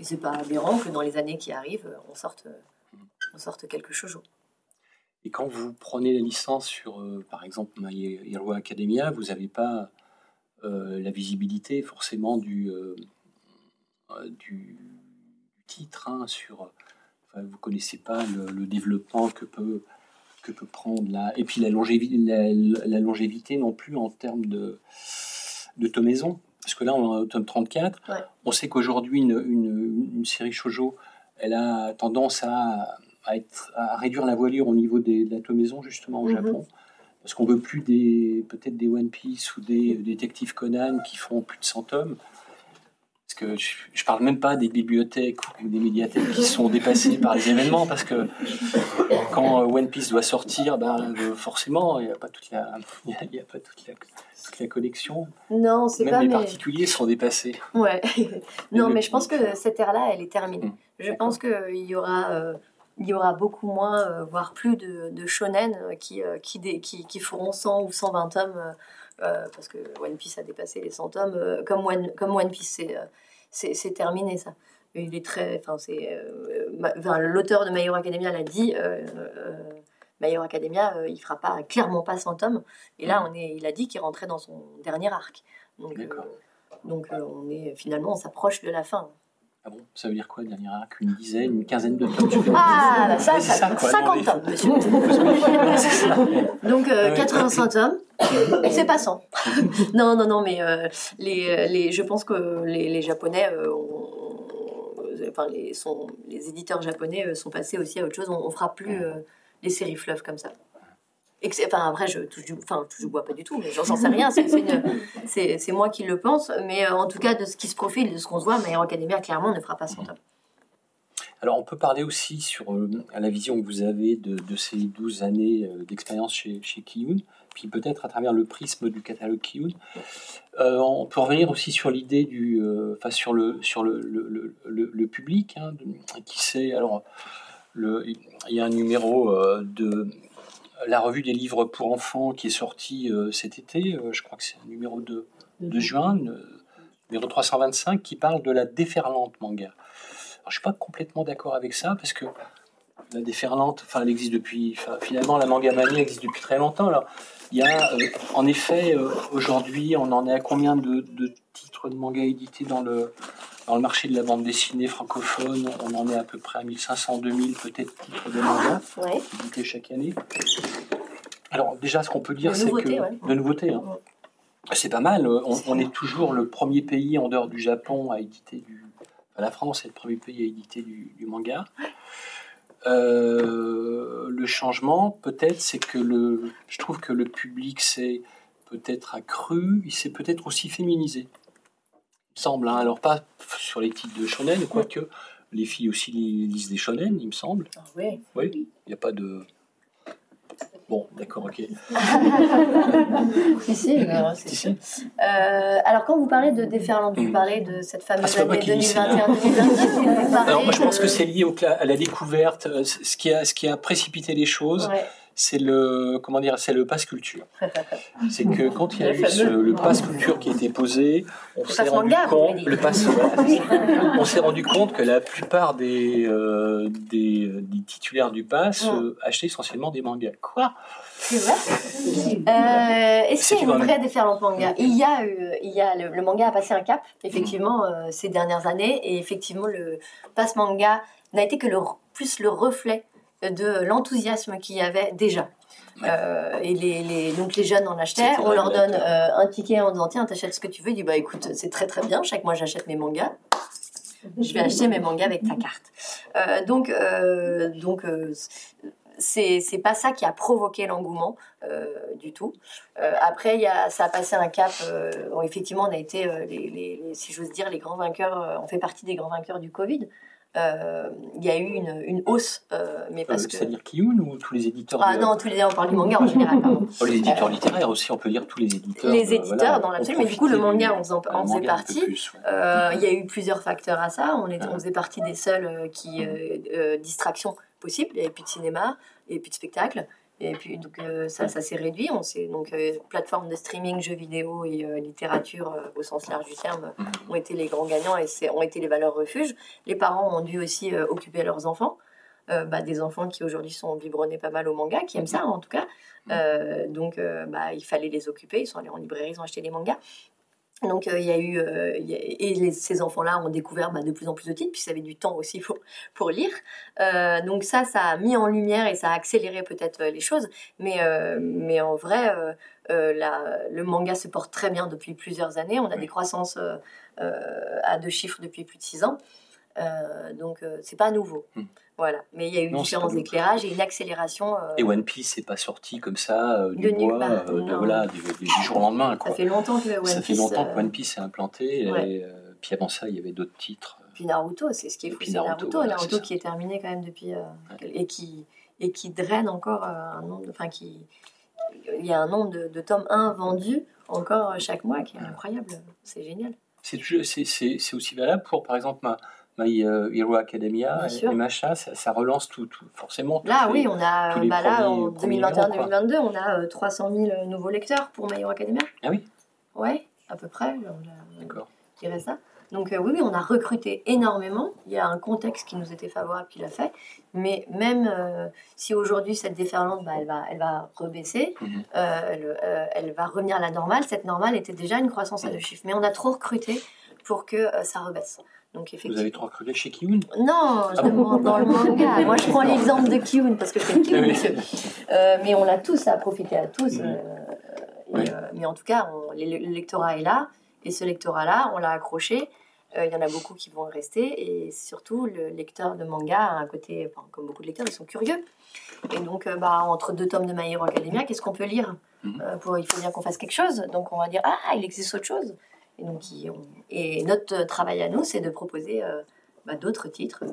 Et c'est pas aberrant que dans les années qui arrivent, euh, on sorte, euh, on sorte quelque shoujo. Et quand vous prenez la licence sur, euh, par exemple, My Hero Academia, vous n'avez pas euh, la visibilité forcément du, euh, euh, du titre hein, sur. Enfin, vous connaissez pas le développement que peut que peut prendre la et puis la longévité, la, la longévité non plus en termes de de tomaison. Parce que là, on est au tome 34. Ouais. On sait qu'aujourd'hui, une, une, une série shoujo, elle a tendance à, à, être, à réduire la voilure au niveau des, de la tomaison, justement, au Mhm. Japon. Parce qu'on veut plus des peut-être des One Piece ou des détectives Conan qui font plus de 100 tomes. Que je, je parle même pas des bibliothèques ou des médiathèques qui sont dépassées par les événements, parce que quand euh, One Piece doit sortir, ben, euh, forcément, il n'y a pas toute la, y a- y a pas toute la, toute la collection. Non, c'est Même pas les mais- particuliers sont dépassés. Ouais. non, mais je pense que cette ère-là, elle est terminée. Mm. Je pense qu'il y aura, euh, il y aura beaucoup moins, euh, voire plus de, de shonen euh, qui, euh, qui, dé- qui, qui feront 100 ou 120 tomes, euh, euh, parce que One Piece a dépassé les 100 tomes. euh, comme, One, comme One Piece, c'est, euh, c'est, terminé ça. Il est très, enfin, c'est, euh, l'auteur de My Hero Academia l'a dit. Euh, euh, My Hero Academia, il fera pas, clairement pas 100 tomes. Et là, on est, il a dit qu'il rentrait dans son dernier arc. Donc, donc on est finalement, on s'approche de la fin. Ah bon? Ça veut dire quoi, dernier arc? Une dizaine, une quinzaine de tomes Ah, bah ça, ça, ça, quoi, 50 non, tomes, monsieur. Donc euh, Ouais. 85 tomes, c'est pas 100. non, non, non, mais euh, les, les, je pense que les, les Japonais, euh, ont- enfin les, sont, les éditeurs japonais euh, sont passés aussi à autre chose. On, on fera plus euh, les séries fleuves comme ça. Et que enfin après je touche du, enfin je bois pas du tout, mais j'en sais rien. C'est moi qui le pense, mais euh, en tout cas de ce qui se profile, de ce qu'on se voit, Hero Academia clairement ne fera pas 100 tomes. Alors, on peut parler aussi sur euh, la vision que vous avez de, de ces 12 années euh, d'expérience chez, chez Kiyun, puis peut-être à travers le prisme du catalogue Kiyun. Euh, on peut revenir aussi sur l'idée du, euh, enfin sur le sur le, le, le, le- le public, hein, qui sait. Alors, le, il y a un numéro euh, de la revue des livres pour enfants qui est sorti euh, cet été. je crois que c'est un numéro de, de juin, euh, numéro 325, qui parle de la déferlante manga. Alors, je suis pas complètement d'accord avec ça parce que la déferlante, enfin, elle existe depuis. enfin, finalement, la manga mania existe depuis très longtemps. Alors, il y a, euh, en effet, euh, aujourd'hui, on en est à combien de, de titres de manga édités dans le dans le marché de la bande dessinée francophone? On en est à peu près à 1500, 2000 peut-être titres de manga Ouais. édités chaque année. Alors, déjà, ce qu'on peut dire, c'est que ouais. de nouveautés. hein. C'est pas mal. On, on est toujours le premier pays en dehors du Japon à éditer du. enfin, la France est le premier pays à éditer du, du manga. Euh, le changement, peut-être, c'est que le. Je trouve que le public s'est peut-être accru, il s'est peut-être aussi féminisé. Il me semble. hein. Alors, pas sur les titres de shonen, quoique les filles aussi lisent des shonen, il me semble. Ah ouais. Oui, il n'y a pas de. Bon, d'accord, ok. Sûr. si. Euh, alors, quand vous parlez de déferlante, vous Mm. parlez de cette Ah, fameuse moi année qui dis, c'est là. 2021-2022 ou vous parlez Alors moi je pense de- que c'est lié au à la découverte, euh, c- ce qui a, ce qui a précipité les choses, Ouais. C'est le comment dire, c'est le passe culture. c'est que quand il y a eu ce- le passe culture qui a été posé, on s'est rendu manga, compte, le voilà. on s'est rendu compte que la plupart des euh, des, des titulaires du pass euh, achetaient essentiellement des mangas. Quoi? C'est vrai? Euh, Est-ce qu'il y a une vraie déferlante manga? Il y a, euh, il y a le, le manga a passé un cap, effectivement, euh, ces dernières années, et effectivement, le pass manga n'a été que le, plus le reflet de l'enthousiasme qu'il y avait déjà. Euh, et les, les- donc les jeunes en achetaient, on leur donne euh, un ticket en disant tiens t'achètes ce que tu veux, il dit bah écoute c'est très très bien, chaque mois j'achète mes mangas, je vais acheter mes mangas avec ta carte. Euh, donc donc c'est c'est pas ça qui a provoqué l'engouement euh, du tout. Euh, après, y a, ça a passé un cap. euh, bon, effectivement, on a été, les, les- les- si j'ose dire, les grands vainqueurs. on fait partie des grands vainqueurs du Covid. Euh, Il y a eu une, une hausse, euh, mais Euh, parce que C'est-à-dire Kiyun ou tous les éditeurs ah de- non, tous les on parle du manga en général. Pardon. Oh, les éditeurs littéraires aussi, on peut dire tous les éditeurs. Les éditeurs voilà, dans l'absolu, mais du coup, le manga en faisait partie. plus, ouais. Il y a eu plusieurs facteurs à ça. On, est, Ah. on faisait partie des seuls qui euh, distractions possibles. Il n'y avait plus de cinéma, il n'y avait plus de spectacle. Et puis donc euh, ça, ça s'est réduit. On s'est donc euh, plateforme de streaming, jeux vidéo et euh, littérature euh, au sens large du terme Mhm. ont été les grands gagnants et c'est- ont été les valeurs refuges. Les parents ont dû aussi occuper leurs enfants. Bah, des enfants qui aujourd'hui sont biberonnés pas mal au manga, qui aiment ça en tout cas. Euh, donc bah, il fallait les occuper. Ils sont allés en librairie, ils ont acheté des mangas. Donc euh, il y a eu euh, il y a- et les- ces enfants-là ont découvert bah, de plus en plus de titres puis ils avaient du temps aussi pour, pour lire. Euh, donc ça ça a mis en lumière et ça a accéléré peut-être les choses. Mais mais en vrai la- le manga se porte très bien depuis plusieurs années. On a Oui. des croissances à deux chiffres depuis plus de six ans. Donc c'est pas nouveau. Hmm. Voilà. Mais il y a eu Non, différents éclairages et une accélération. euh, Et One Piece n'est pas sorti comme ça euh, De du euh, de, non. voilà, du, jour au lendemain. ça Quoi. fait longtemps que One Ça fait Piece, longtemps que One Piece est implanté. ouais. Et, puis avant ça, il y avait d'autres titres. Puis Naruto, c'est ce qui est fou, Naruto, Naruto, voilà, Naruto qui est terminé quand même depuis et qui et qui draine encore un nombre, de- enfin qui il y a un nombre de, de tomes 1 vendus encore chaque mois qui est incroyable, c'est génial. C'est aussi valable pour, par exemple, ma, My euh, Hero Academia Bien et, sûr. et machin. Ça, ça relance tout, tout- forcément. Là, les- oui, on a bah, là en premiers numéros, quoi. 2021-2022, on a euh, 300 000 nouveaux lecteurs pour My Hero Academia. Ah oui Ouais, à peu près. D'accord. je dirais ça. Donc euh, oui, oui, on a recruté énormément. Il y a un contexte qui nous était favorable qui l'a fait. Mais même euh, si aujourd'hui cette déferlante, bah, elle, va, elle va rebaisser, Mhm. euh, elle, euh, elle va revenir à la normale. Cette normale était déjà une croissance à deux chiffres. Mais on a trop recruté pour que euh, ça rebaisse. Donc Vous avez trop recruté chez Kiyun Non, je Ah bon dans le manga. Moi, je prends l'exemple de Kyun parce que je monsieur. Euh, mais on a tous à profiter à tous. Euh, et, euh, mais en tout cas, on- le, le lectorat est là. Et ce lectorat-là, on l'a accroché. Euh, Il y en a beaucoup qui vont rester. Et surtout, le lecteur de manga a un côté, enfin, comme beaucoup de lecteurs, ils sont curieux. Et donc, bah, entre deux tomes de My Hero Academia, qu'est-ce qu'on peut lire? Mhm. Pour, Il faut bien qu'on fasse quelque chose. Donc, on va dire Ah, il existe autre chose. Et, donc, on- et notre travail à nous, c'est de proposer euh, bah, d'autres titres. euh,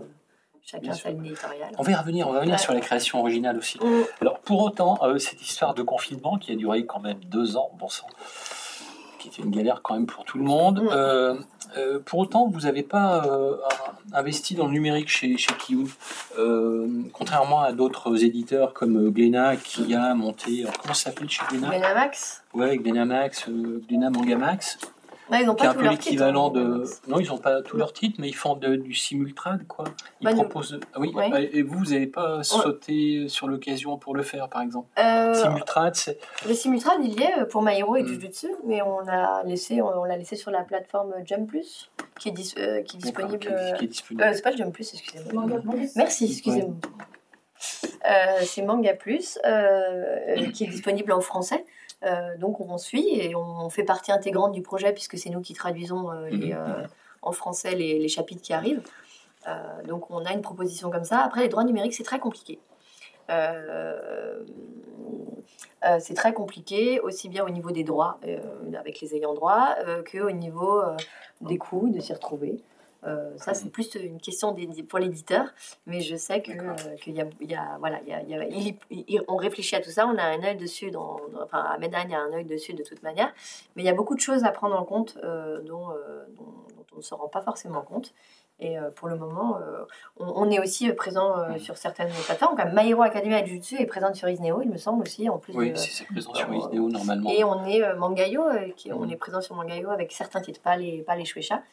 Chacun sa ligne éditoriale. On va y revenir, on va revenir Ouais. sur la création originale aussi. Mm. Alors pour autant, euh, cette histoire de confinement qui a duré quand même deux ans, bon sang, qui était une galère quand même pour tout le monde, Mm. euh, euh, pour autant vous n'avez pas investi dans le numérique chez, chez contrairement à d'autres éditeurs comme Glénat qui a monté, comment ça s'appelle chez Glénat? Benamax Ouais, Glénat Max, euh, Glénat Mangamax, Ouais, ils n'ont qui est pas un tous peu leurs titres, l'équivalent hein, de... Non, ils n'ont pas tous leurs titres, mais ils font de- du simultrade, quoi. Ils Bah, nous- proposent... Ah oui, Ouais. et vous, vous n'avez pas sauté sur l'occasion pour le faire, par exemple? Euh, Simultrade, c'est... le simultrade, il y est euh, pour My Hero et Mm. Jujutsu, mais on l'a laissé, on, l'a laissé sur la plateforme Jump Plus, qui est, dis- euh, qui est disponible. qui est- qui est disponible. euh, c'est pas le Jump Plus, excusez-moi. Merci, excusez-moi. Euh, c'est Manga Plus, euh, qui est disponible en français. Euh, donc on suit et on fait partie intégrante du projet puisque c'est nous qui traduisons euh, les, Mhm. euh, en français les, les chapitres qui arrivent. Donc on a une proposition comme ça. Après les droits numériques c'est très compliqué. Euh, euh, c'est très compliqué aussi bien au niveau des droits euh, avec les ayants droit qu'au niveau des coûts de s'y retrouver. Euh, ça, c'est plus une question pour l'éditeur, mais je sais que, euh, qu'il y a, il y a- voilà, il y a- il y a- il y- il- on réfléchit à tout ça, on a un œil dessus, dans, enfin à Médagne, il y a un œil dessus de toute manière, mais il y a beaucoup de choses à prendre en compte euh, dont, dont, dont on ne se rend pas forcément compte. Et pour le moment, on, on est aussi présent euh, sur certaines plateformes. Comme My Hero Academia et Jujutsu est présente sur Isneo, il me semble aussi, en plus Oui, de- c'est présent sur Isneo normalement. Et on est Mangayo, qui, on Mhm. est présent sur Mangayo avec certains titres, pas les, pas les Shueisha,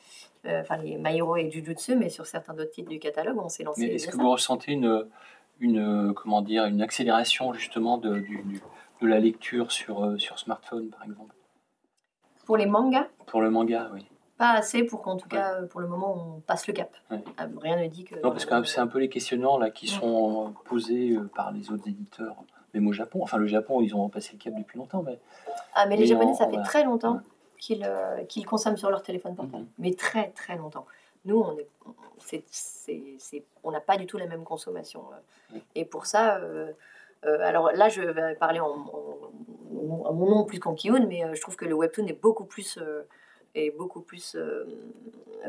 enfin les My Hero et Jujutsu, mais sur certains d'autres titres du catalogue, on s'est lancé. Est-ce que ça. vous ressentez une, une, euh, comment dire, une accélération justement de, du- du- de la lecture sur, euh, sur smartphone, par exemple? Pour les mangas, Pour le manga, oui. pas assez pour qu'en tout cas, euh, pour le moment, on passe le cap. Ouais. Ah, Rien ne dit que. Non, parce que c'est un peu les questionnements là, qui sont euh, posés euh, par les autres éditeurs, même au Japon. Enfin, le Japon, ils ont passé le cap depuis longtemps, mais Ah, mais les Japonais, on- ça fait très longtemps. Qu'ils euh, qu'ils consomment sur leur téléphone portable. Mhm. Mais très, très longtemps. Nous, on est, n'a pas du tout la même consommation. euh. Mhm. Et pour ça, euh, euh, alors là, je vais parler en, en- en mon nom plus qu'en Kiyun, mais je trouve que le webtoon est beaucoup plus, euh, est beaucoup plus euh,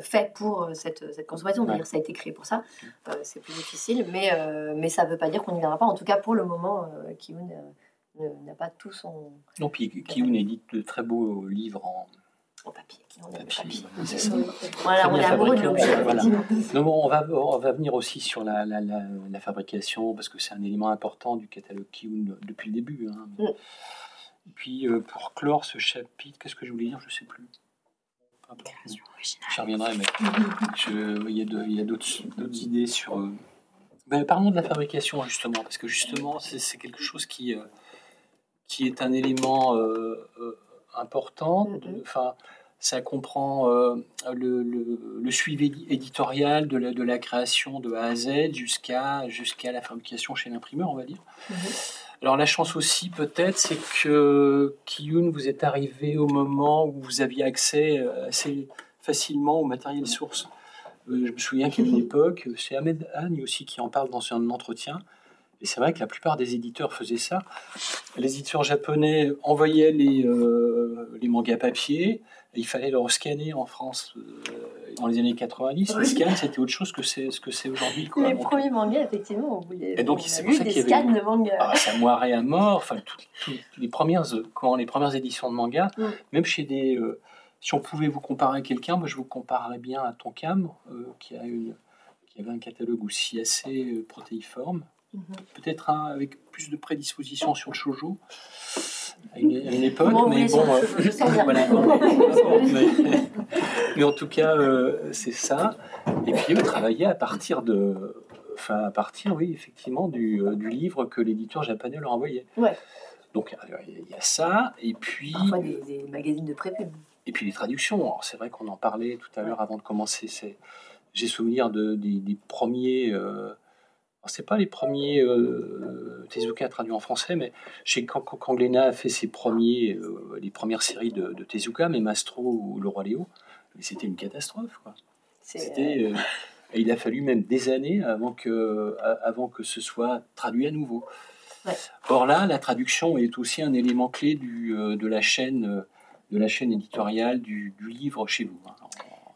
fait pour cette, cette consommation. Ouais. D'ailleurs, ça a été créé pour ça. Euh, c'est plus difficile, mais, euh, mais ça ne veut pas dire qu'on n'y viendra pas. En tout cas, pour le moment, ne- n'a pas tout son non, puis Kiyun édite de très beaux livres en en papier. Est papier. ça. Voilà, on est amoureux de l'objet. voilà. Non, bon, on va, on va venir aussi sur la, la, la, la fabrication, parce que c'est un élément important du catalogue Kiyun depuis le début. hein. Mm. Et puis, euh, pour clore ce chapitre, qu'est-ce que je voulais dire Je ne sais plus. Peu importe. J'y reviendrai, mais je- il y a d'autres idées sur... euh, ben, parlons de la fabrication, justement, parce que justement, c'est c'est quelque chose qui, euh, qui est un élément euh, euh, important. Mhm. de- Enfin, ça comprend euh, le, le- le suivi édi- éditorial de la, de la création de A à Z jusqu'à jusqu'à la fabrication chez l'imprimeur, on va dire. Mhm. Alors la chance aussi peut-être, c'est que Kiyun, vous êtes arrivé au moment où vous aviez accès assez facilement au matériel source. Euh, je me souviens a une époque, c'est Ahmed Hani aussi qui en parle dans un entretien, et c'est vrai que la plupart des éditeurs faisaient ça. Les éditeurs japonais envoyaient les, euh, les mangas papier, et il fallait leur scanner en France euh, dans les années 90. Les Oui. scans, c'était autre chose que c'est ce que c'est aujourd'hui. quoi. Les Donc, premiers mangas, effectivement, on voulait. Et donc, on c'est pour vu ça des qu'il y avait scans de mangas. ah, ça moirait à mort. Enfin, les premières, comment, les premières éditions de manga, Mm. même chez des. euh, si on pouvait vous comparer à quelqu'un, moi je vous comparerais bien à Tonkam, qui a une, qui avait un catalogue aussi assez euh, Mhm. peut-être avec plus de prédisposition sur le shoujo à une, à une époque, mais bon. euh, voilà, bon, mais, mais en tout cas, euh, c'est ça. Et puis, eux travaillaient à partir de. Enfin, à partir, oui, effectivement, du, euh, du livre que l'éditeur japonais leur envoyait. Ouais. Donc, il y a ça, et puis, Parfois des, des magazines de prépub. et puis les traductions. C'est vrai qu'on en parlait tout à l'heure avant de commencer. J'ai souvenir de, des, des premiers. Euh, c'est pas les premiers euh, Tezuka traduits en français, mais chez quand, quand- Glénat a fait ses premiers, euh, les premières séries de, de Tezuka, mais Mastro ou Le Roi Léo, mais c'était une catastrophe. Quoi. C'était, euh, et il a fallu même des années avant que, a- avant que ce soit traduit à nouveau. Ouais. Or là, la traduction est aussi un élément clé du, euh, de, la chaîne, euh, de la chaîne éditoriale du, du livre chez vous. hein.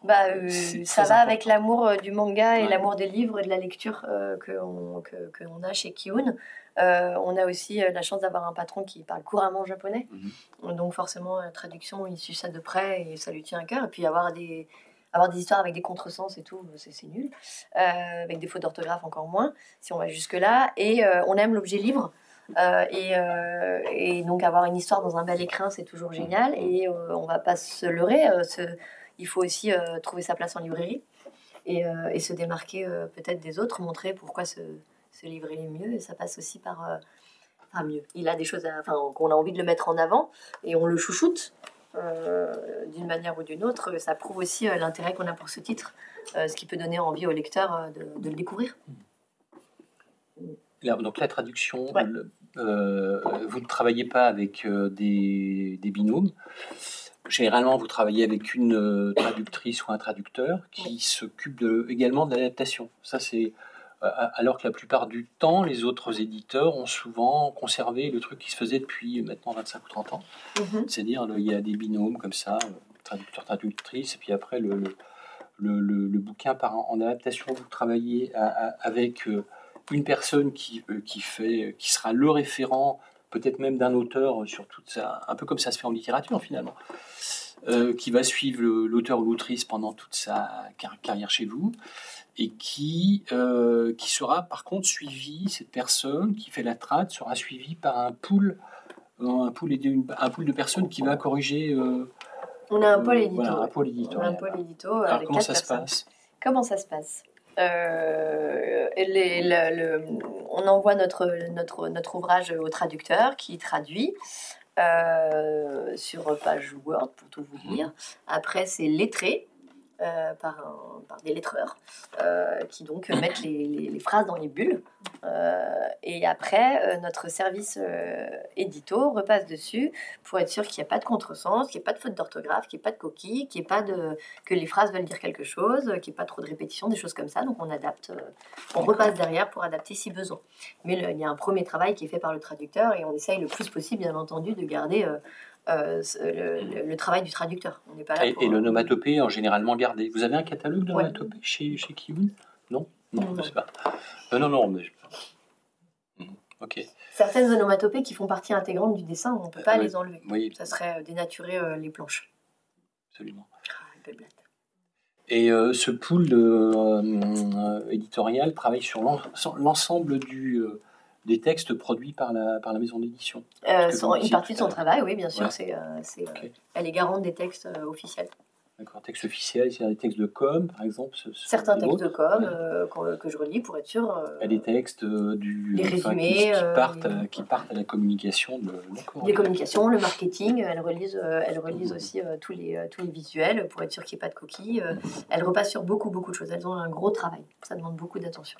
Bah, euh, C'est ça va important. avec l'amour euh, du manga et Ouais. l'amour des livres et de la lecture euh, que que- que on a chez Kiyun. Euh, on a aussi euh, la chance d'avoir un patron qui parle couramment japonais. Donc forcément, la traduction, il suit ça de près et ça lui tient à cœur. Et puis avoir des, avoir des histoires avec des contresens et tout, c'est nul. Euh, avec des fautes d'orthographe encore moins, si on va jusque-là. Et euh, on aime l'objet libre. Euh, et, euh, et donc avoir une histoire dans un bel écrin, c'est toujours génial. Et euh, on va pas se leurrer. euh, il faut aussi euh, trouver sa place en librairie et, euh, et se démarquer euh, peut-être des autres, montrer pourquoi ce, ce livre est mieux. Et ça passe aussi par... enfin mieux. Il a des choses, à- enfin, qu'on a envie de le mettre en avant et on le chouchoute euh, d'une manière ou d'une autre. Ça prouve aussi euh, l'intérêt qu'on a pour ce titre, euh, ce qui peut donner envie au lecteur de, de le découvrir. Là, donc la traduction, Ouais. le- vous ne travaillez pas avec des, des binômes. Généralement, vous travaillez avec une euh, traductrice ou un traducteur qui s'occupe également de l'adaptation. Ça, c'est euh, alors que la plupart du temps, les autres éditeurs ont souvent conservé le truc qui se faisait depuis maintenant 25 ou 30 ans. C'est-à-dire, le- il y a des binômes comme ça, euh, traducteur, traductrice, et puis après, le, le, le- le- bouquin part en, en adaptation. Vous travaillez à- à- avec euh, une personne qui, euh, qui, fait, qui sera le référent, peut-être même d'un auteur, sur toute ça, un peu comme ça se fait en littérature finalement. euh, qui va suivre l'auteur ou l'autrice pendant toute sa car- carrière chez vous, et qui, euh, qui sera par contre suivi, cette personne qui fait la trad sera suivie par un pool, euh, un pool, un pool de personnes qui va corriger. euh, On a un pôle édito. voilà, un ouais. pôle On a un éditorial. pôle édito Alors, comment ça se passe? Comment ça se passe? Euh, les- le- le- On envoie notre, notre, notre ouvrage au traducteur qui traduit euh, sur page Word pour tout vous dire. Après, c'est lettré. Euh, par, un- par des lettreurs euh, qui donc mettent les, les- les phrases dans les bulles. Euh, et après, notre service édito repasse dessus pour être sûr qu'il n'y a pas de contresens, qu'il n'y ait pas de faute d'orthographe, qu'il n'y ait pas de coquille, qu'il ait pas de, que les phrases veulent dire quelque chose, qu'il n'y ait pas trop de répétitions, des choses comme ça. Donc on adapte, on repasse derrière pour adapter si besoin. Mais le- il y a un premier travail qui est fait par le traducteur et on essaye le plus possible, bien entendu, de garder euh, euh, le, travail du traducteur. On n'est pas là Et, pour- et l'onomatopée en généralement gardé. Vous avez un catalogue Ouais. d'onomatopée chez, chez Kiwi? Non? Non, Non. je sais pas. Euh, non, non, mais. Mhm, Ok. Certaines onomatopées qui font partie intégrante du dessin, on ne peut pas Euh, les enlever. Oui, Ça serait euh, dénaturer euh, les planches. absolument. Ah. Et euh, ce pool de, euh, euh, éditorial travaille sur l'en- l'ensemble du, euh, des textes produits par la, par la maison d'édition. Euh, une partie de son l'heure. travail, oui, bien sûr, Ouais. c'est, euh, c'est, euh, elle est garante des textes euh, officiels. D'accord. Texte officiel, c'est-à-dire des textes de com, par exemple. ce- ce- Certains textes de com Ouais. euh, que je relis pour être sûr. euh, des textes euh, du, qui- résumés, qui, euh, partent, les- qui partent à la communication de d'accord. les communications, le marketing, elles relisent, euh, elles relisent aussi euh, tous, les, euh, tous les visuels pour être sûr qu'il n'y ait pas de coquilles. euh, elles repassent sur beaucoup, beaucoup de choses. Elles ont un gros travail. Ça demande beaucoup d'attention.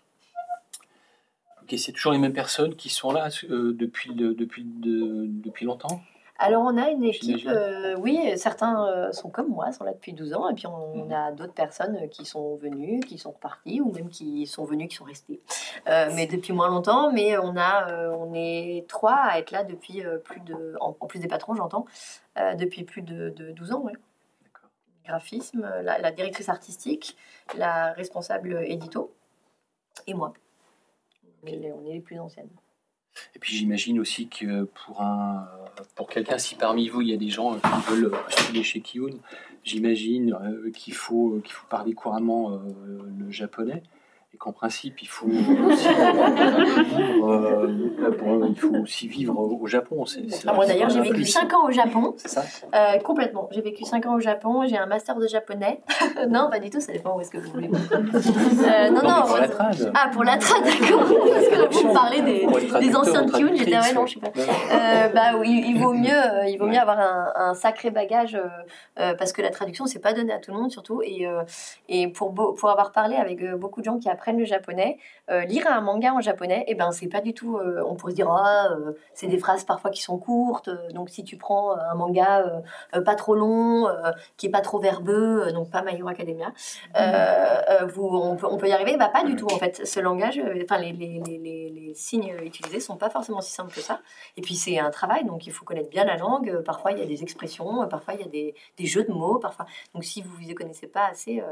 Ok, c'est toujours les mêmes personnes qui sont là euh, depuis, le- depuis, de- depuis longtemps? Alors, on a une équipe, euh, oui, certains euh, sont comme moi, sont là depuis 12 ans, et puis on, Mhm. a d'autres personnes qui sont venues, qui sont reparties, ou même qui sont venues, qui sont restées. Euh, mais depuis moins longtemps, mais on, a, on est trois à être là depuis plus de, en, en plus des patrons, j'entends, depuis plus de, de 12 ans. D'accord. Graphisme, la, la directrice artistique, la responsable édito, et moi. On est on est les plus anciennes. Et puis j'imagine aussi que pour, un, pour quelqu'un, si parmi vous il y a des gens euh, qui veulent postuler chez Kiyun, j'imagine euh, qu'il faut, qu'il faut parler couramment euh, le japonais. Et qu'en principe, il faut aussi vivre, euh, il faut aussi vivre au Japon. Ah, moi d'ailleurs, j'ai vécu plus. 5 ans au Japon. C'est ça? Euh, complètement. J'ai vécu 5 ans au Japon, j'ai un master de japonais. non, pas du tout, ça dépend où est-ce que vous voulez. Euh, non, Non, pour la trad. Ah, pour la trad, d'accord. Parce que là, vous parlez des, des anciens Kyun, j'étais, ouais, non, je sais pas. bah oui, il vaut mieux, il vaut Ouais. mieux avoir un, un sacré bagage parce que la traduction c'est pas donné à tout le monde surtout et et pour beau- pour avoir parlé avec beaucoup de gens qui apprennent le japonais, euh, lire un manga en japonais, et ben c'est pas du tout. euh, on pourrait se dire ah euh, c'est des phrases parfois qui sont courtes, donc si tu prends un manga pas trop long, qui est pas trop verbeux, donc pas My Hero Academia, euh, vous on peut on peut y arriver, bah pas du tout en fait. Ce langage, enfin les, les, les, les, les signes utilisés sont pas forcément si simples que ça. Et puis c'est un travail, donc il faut connaître bien la langue. Parfois il y a des expressions, parfois il y a des, des jeux de mots, parfois. Donc si vous ne connaissez pas assez,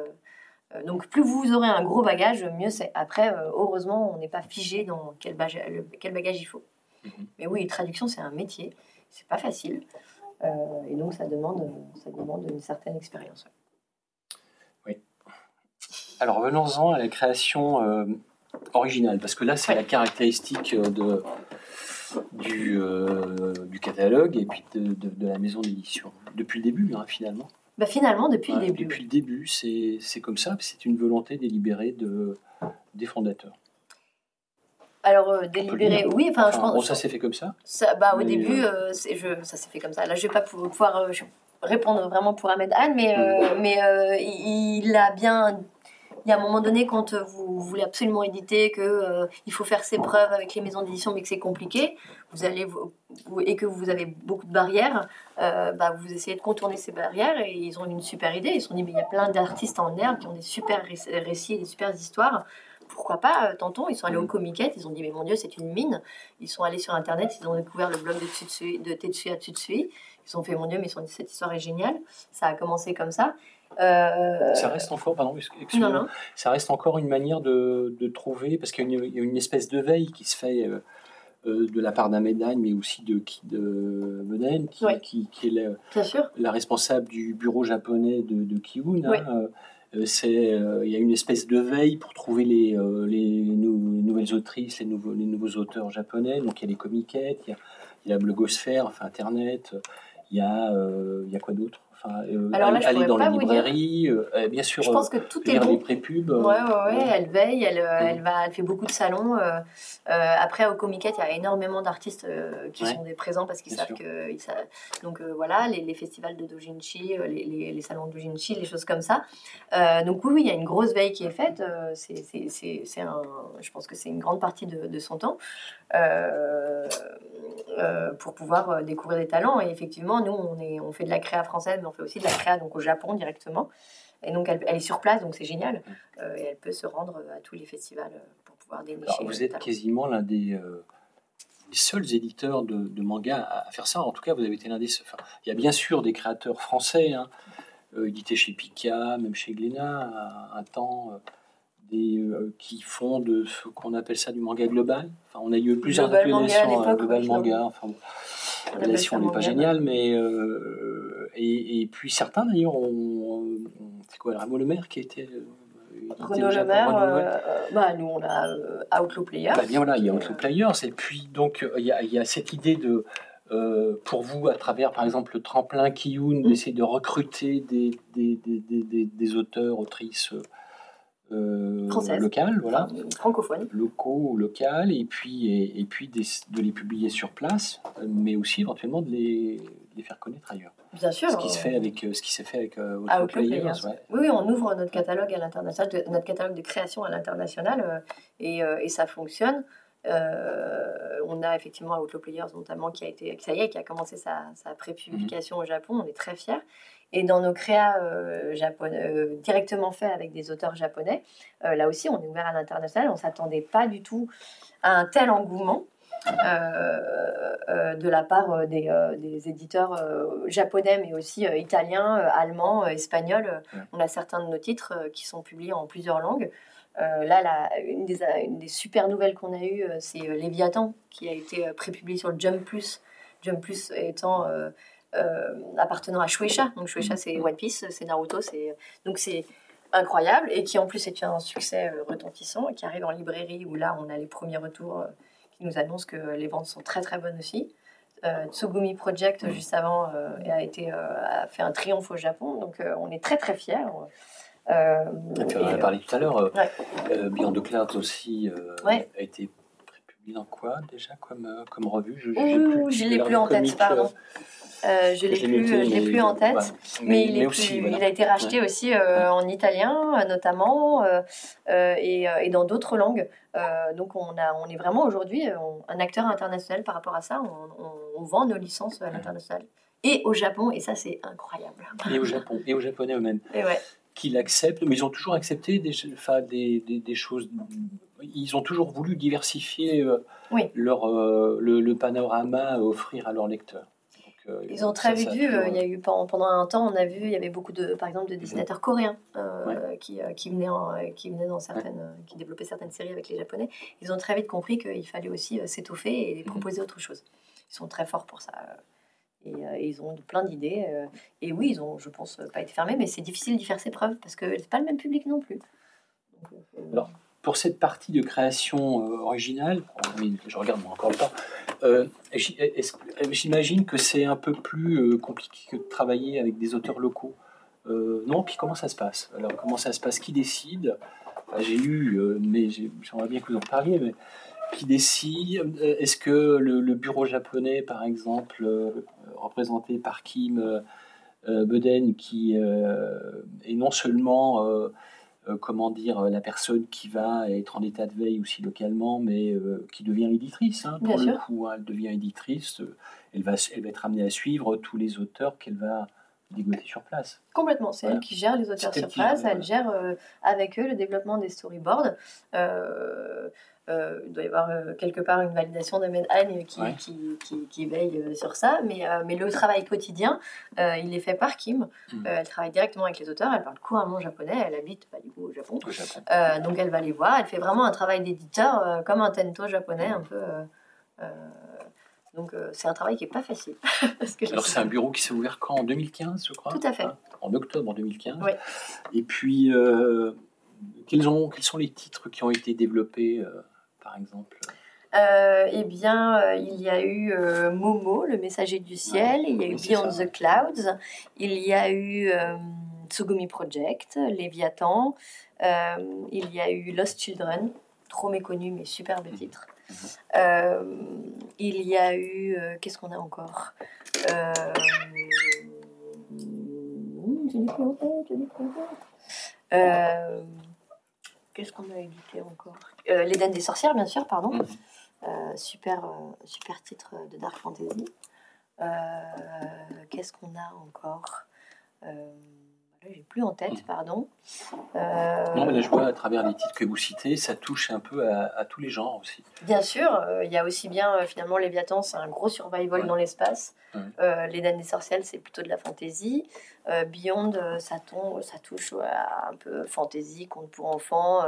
donc plus vous aurez un gros bagage, mieux c'est. Après, euh, heureusement, on n'est pas figé dans quel bagage, le- quel bagage il faut. Mhm. Mais oui, traduction c'est un métier, c'est pas facile, Euh, et donc ça demande, ça demande une certaine expérience. Alors venons-en à la création euh, originale, parce que là c'est Ouais. la caractéristique euh, de, du, euh, du catalogue et puis de, de- de la maison d'édition. Depuis le début, hein, finalement. Bah, finalement, depuis le début. Depuis le début, c'est comme ça, c'est une volonté délibérée de, des fondateurs. Alors euh, le délibéré, dire. oui, enfin, je pense. bon, ça s'est fait comme ça. Ça, bah, au Mais, début, euh, c'est- je, ça s'est fait comme ça. Là, je vais pas pou- pouvoir euh, répondre vraiment pour Ahmed Anne, mais, euh, mais euh, il il a bien. Il y a un moment donné, quand euh, vous voulez absolument éditer, que euh, il faut faire ses preuves avec les maisons d'édition, mais que c'est compliqué, vous allez et que vous avez beaucoup de barrières, euh, bah, vous essayez de contourner ces barrières et ils ont une super idée. Ils se sont dit, mais il y a plein d'artistes en herbe qui ont des super ré- récits des super histoires. Pourquoi pas, tentons. Ils sont allés au Comiquette, ils ont dit, mais mon Dieu, c'est une mine. Ils sont allés sur Internet, ils ont découvert le blog de, Tsutsui, de Tsutsui. Ils ont fait, mon Dieu, mais cette histoire est géniale. Ça a commencé comme ça. Euh, Ça reste encore, pardon, excusez-moi, non, non. ça reste encore une manière de, de trouver, parce qu'il y, a une- il y a une espèce de veille qui se fait euh, euh, de la part d'un médaille, mais aussi de, de Beden, qui, Ouais. qui, qui est la, responsable du bureau japonais de, de Kiun. hein. Il y a une espèce de veille pour trouver les, les, nou- les nouvelles autrices, les nouveaux, les nouveaux auteurs japonais. Donc il y a les comiquettes, il y a, il y a la blogosphère, enfin Internet, il y a, il y a quoi d'autre? Enfin, euh, Alors là, je aller pourrais dans les librairies, euh, euh, bien sûr, Je pense que tout est lire bon. les prépubs. euh, Ouais, ouais, ouais, elle veille, elle, euh, Mm. elle, va, elle fait beaucoup de salons. euh, euh, après, au Comiquette, il y a énormément d'artistes euh, qui sont des présents parce qu'ils savent sûr. que. ils savent- Donc euh, voilà, les, les festivals de doujinshi, euh, les, les, les salons de doujinshi, les choses comme ça. Euh, donc oui, oui, il y a une grosse veille qui est faite. euh, c'est, c'est, un, je pense que c'est une grande partie de, de son temps euh, euh, pour pouvoir euh, découvrir des talents. Et effectivement, nous, on, est, on fait de la créa française, mais on fait aussi de la créa donc, au Japon directement. Et donc, elle, elle est sur place, donc c'est génial. Euh, et elle peut se rendre à tous les festivals euh, pour pouvoir dénicher. Alors, vous êtes talent. quasiment l'un des, euh, des seuls éditeurs de, de manga à, à faire ça. En tout cas, vous avez été l'un des. Enfin, il y a bien sûr des créateurs français, hein, euh, édités chez Pika, même chez Glénat, à un temps, euh, des, euh, qui font de ce qu'on appelle ça du manga global. Enfin, on a eu plusieurs Global manga à appellations, euh, global manga. Enfin, bon, l'appellation n'est pas géniale, mais euh, et, et puis certains d'ailleurs ont. C'est quoi, Rameau Le Maire qui euh, au Renaud Le Maire, euh, euh, bah, nous on a euh, Outlaw Players. Bah bien voilà, il y a Outlaw euh, Players, et puis donc euh, il y a, il y a cette idée de, euh, pour vous, à travers par exemple le tremplin Kiyun, Mm. d'essayer de recruter des, des, des, des, auteurs, autrices euh, locales, voilà, enfin, francophone. locaux ou locales, et puis, et, et puis de les publier sur place, euh, mais aussi éventuellement de les, de les faire connaître ailleurs. Bien sûr. Ce qui se euh, fait avec, euh, ce qui s'est fait avec euh, Outlaw Players, Players. ouais. Oui, on ouvre notre catalogue à l'international, de- notre catalogue de création à l'international euh, et, euh, et ça fonctionne. Euh, on a effectivement Outlaw Players notamment qui a été, ça y est, qui a commencé sa, sa pré-publication au Japon. On est très fiers. Et dans nos créas euh, japonais, euh, directement faits avec des auteurs japonais, euh, là aussi, on est ouvert à l'international. On s'attendait pas du tout à un tel engouement. Euh, euh, de la part euh, des, des éditeurs japonais, mais aussi italiens, allemands, espagnols. On a certains de nos titres qui sont publiés en plusieurs langues. Euh, là, la- une, des, une des super nouvelles qu'on a eues, euh, c'est euh, Léviathan, qui a été prépublié sur le Jump Plus. Jump Plus étant appartenant à Shueisha. Donc Shueisha, c'est One Piece, c'est Naruto, c'est donc c'est incroyable et qui en plus est un succès retentissant et qui arrive en librairie où là, on a les premiers retours qui nous annoncent que les ventes sont très très bonnes aussi. Euh, Tsugumi Project juste avant euh, a été euh, a fait un triomphe au Japon, donc on est très très fiers. Et puis on en a parlé tout à l'heure. Ouais. Beyond the Clouds aussi Ouais. a été publié dans quoi déjà comme, comme revue? Je, Ouh, je l'ai plus en tête, pardon. Euh, je l'ai plus, je l'ai plus en tête. ouais. Mais, il, est aussi, plus- voilà. il a été racheté aussi euh, en italien euh, notamment euh, et, et dans d'autres langues. Donc on, a, on est vraiment aujourd'hui un acteur international par rapport à ça. On, on- on vend nos licences à l'international. Et au Japon, et ça c'est incroyable. Et au Japon, et aux Japonais eux-mêmes, Et ouais, qui l'acceptent, mais ils ont toujours accepté des, enfin, des, des, des choses. Ils ont toujours voulu diversifier euh, Oui. leur, euh, le, le panorama à offrir à leurs lecteurs. Euh, ils ont très vite vu. euh, Il y a eu pendant, un temps, on a vu, il y avait beaucoup de, par exemple, de dessinateurs coréens euh, qui, qui venaient, en- qui venaient dans certaines, qui développaient certaines séries avec les Japonais. Ils ont très vite compris qu'il fallait aussi s'étoffer et proposer autre chose. Ils sont très forts pour ça. Et, et ils ont plein d'idées. et oui, ils ont, je pense, pas été fermés, mais c'est difficile d'y faire ses preuves parce que c'est pas le même public non plus. Donc, Alors, pour cette partie de création euh, originale, je regarde encore le temps, euh, euh, j'imagine que c'est un peu plus compliqué que de travailler avec des auteurs locaux. Non, puis comment ça se passe? Alors, comment ça se passe? Qui décide? J'ai lu, mais j'ai- j'aimerais bien que vous en parliez, mais qui décide? Est-ce que le, le bureau japonais, par exemple, représenté par Kim Beden, qui est non seulement comment dire, euh, la personne qui va être en état de veille aussi localement, mais euh, qui devient éditrice. hein, pour Bien le sûr. coup, hein, elle devient éditrice. euh, elle, va, elle va être amenée à suivre tous les auteurs qu'elle va dégoter sur place. Complètement, c'est Voilà. elle qui gère les auteurs sur place, elle gère euh, avec eux le développement des storyboards. Euh, euh, il doit y avoir quelque part une validation de Medheim qui, Ouais. qui, qui, qui veille sur ça, mais, mais le travail quotidien, il est fait par Kim. Mm. Elle travaille directement avec les auteurs, elle parle couramment japonais, elle habite bah, du coup au Japon. Au Japon. Donc elle va les voir, elle fait vraiment un travail d'éditeur comme un tento japonais, un peu, euh, donc c'est un travail qui n'est pas facile. Alors c'est un bureau qui s'est ouvert quand? En 2015, je crois? Tout à fait. Hein, en octobre 2015. Oui. Et puis, quels, ont, quels sont les titres qui ont été développés, par exemple? Euh, eh bien, euh, il y a eu euh, Momo, le messager du ciel, il y a eu Beyond the Clouds, il y a eu Tsugumi Project, Léviathan, il y a eu Lost Children, trop méconnu mais superbe mhm. titre. Mhm. il y a eu. Qu'est-ce qu'on a encore? Qu'est-ce qu'on a édité encore? L'Éden des sorcières, bien sûr, pardon. Euh, super, euh, super titre de Dark Fantasy. Euh, qu'est-ce qu'on a encore? J'ai plus en tête, mm. pardon. Non, mais là, je vois à travers les titres que vous citez, ça touche un peu à, tous les genres aussi. Bien sûr, il y a aussi bien, finalement, Léviathan, c'est un gros survival dans l'espace. les Danes des Sorcières, c'est plutôt de la fantasy. Beyond, ça, tombe, ça touche à un peu fantasy, conte pour enfants.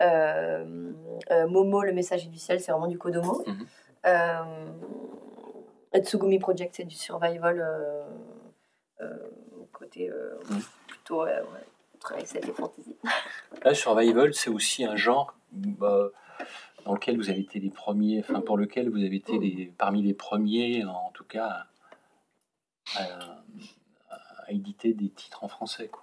Euh, euh, Momo, le messager du ciel, c'est vraiment du Kodomo. Euh, Tsugumi Project, c'est du survival côté mhm. plutôt très SF et fantasy. Là, survival, c'est aussi un genre bah, dans lequel vous avez été les premiers, enfin pour lequel vous avez été les, parmi les premiers, en tout cas, à, à éditer des titres en français. Quoi.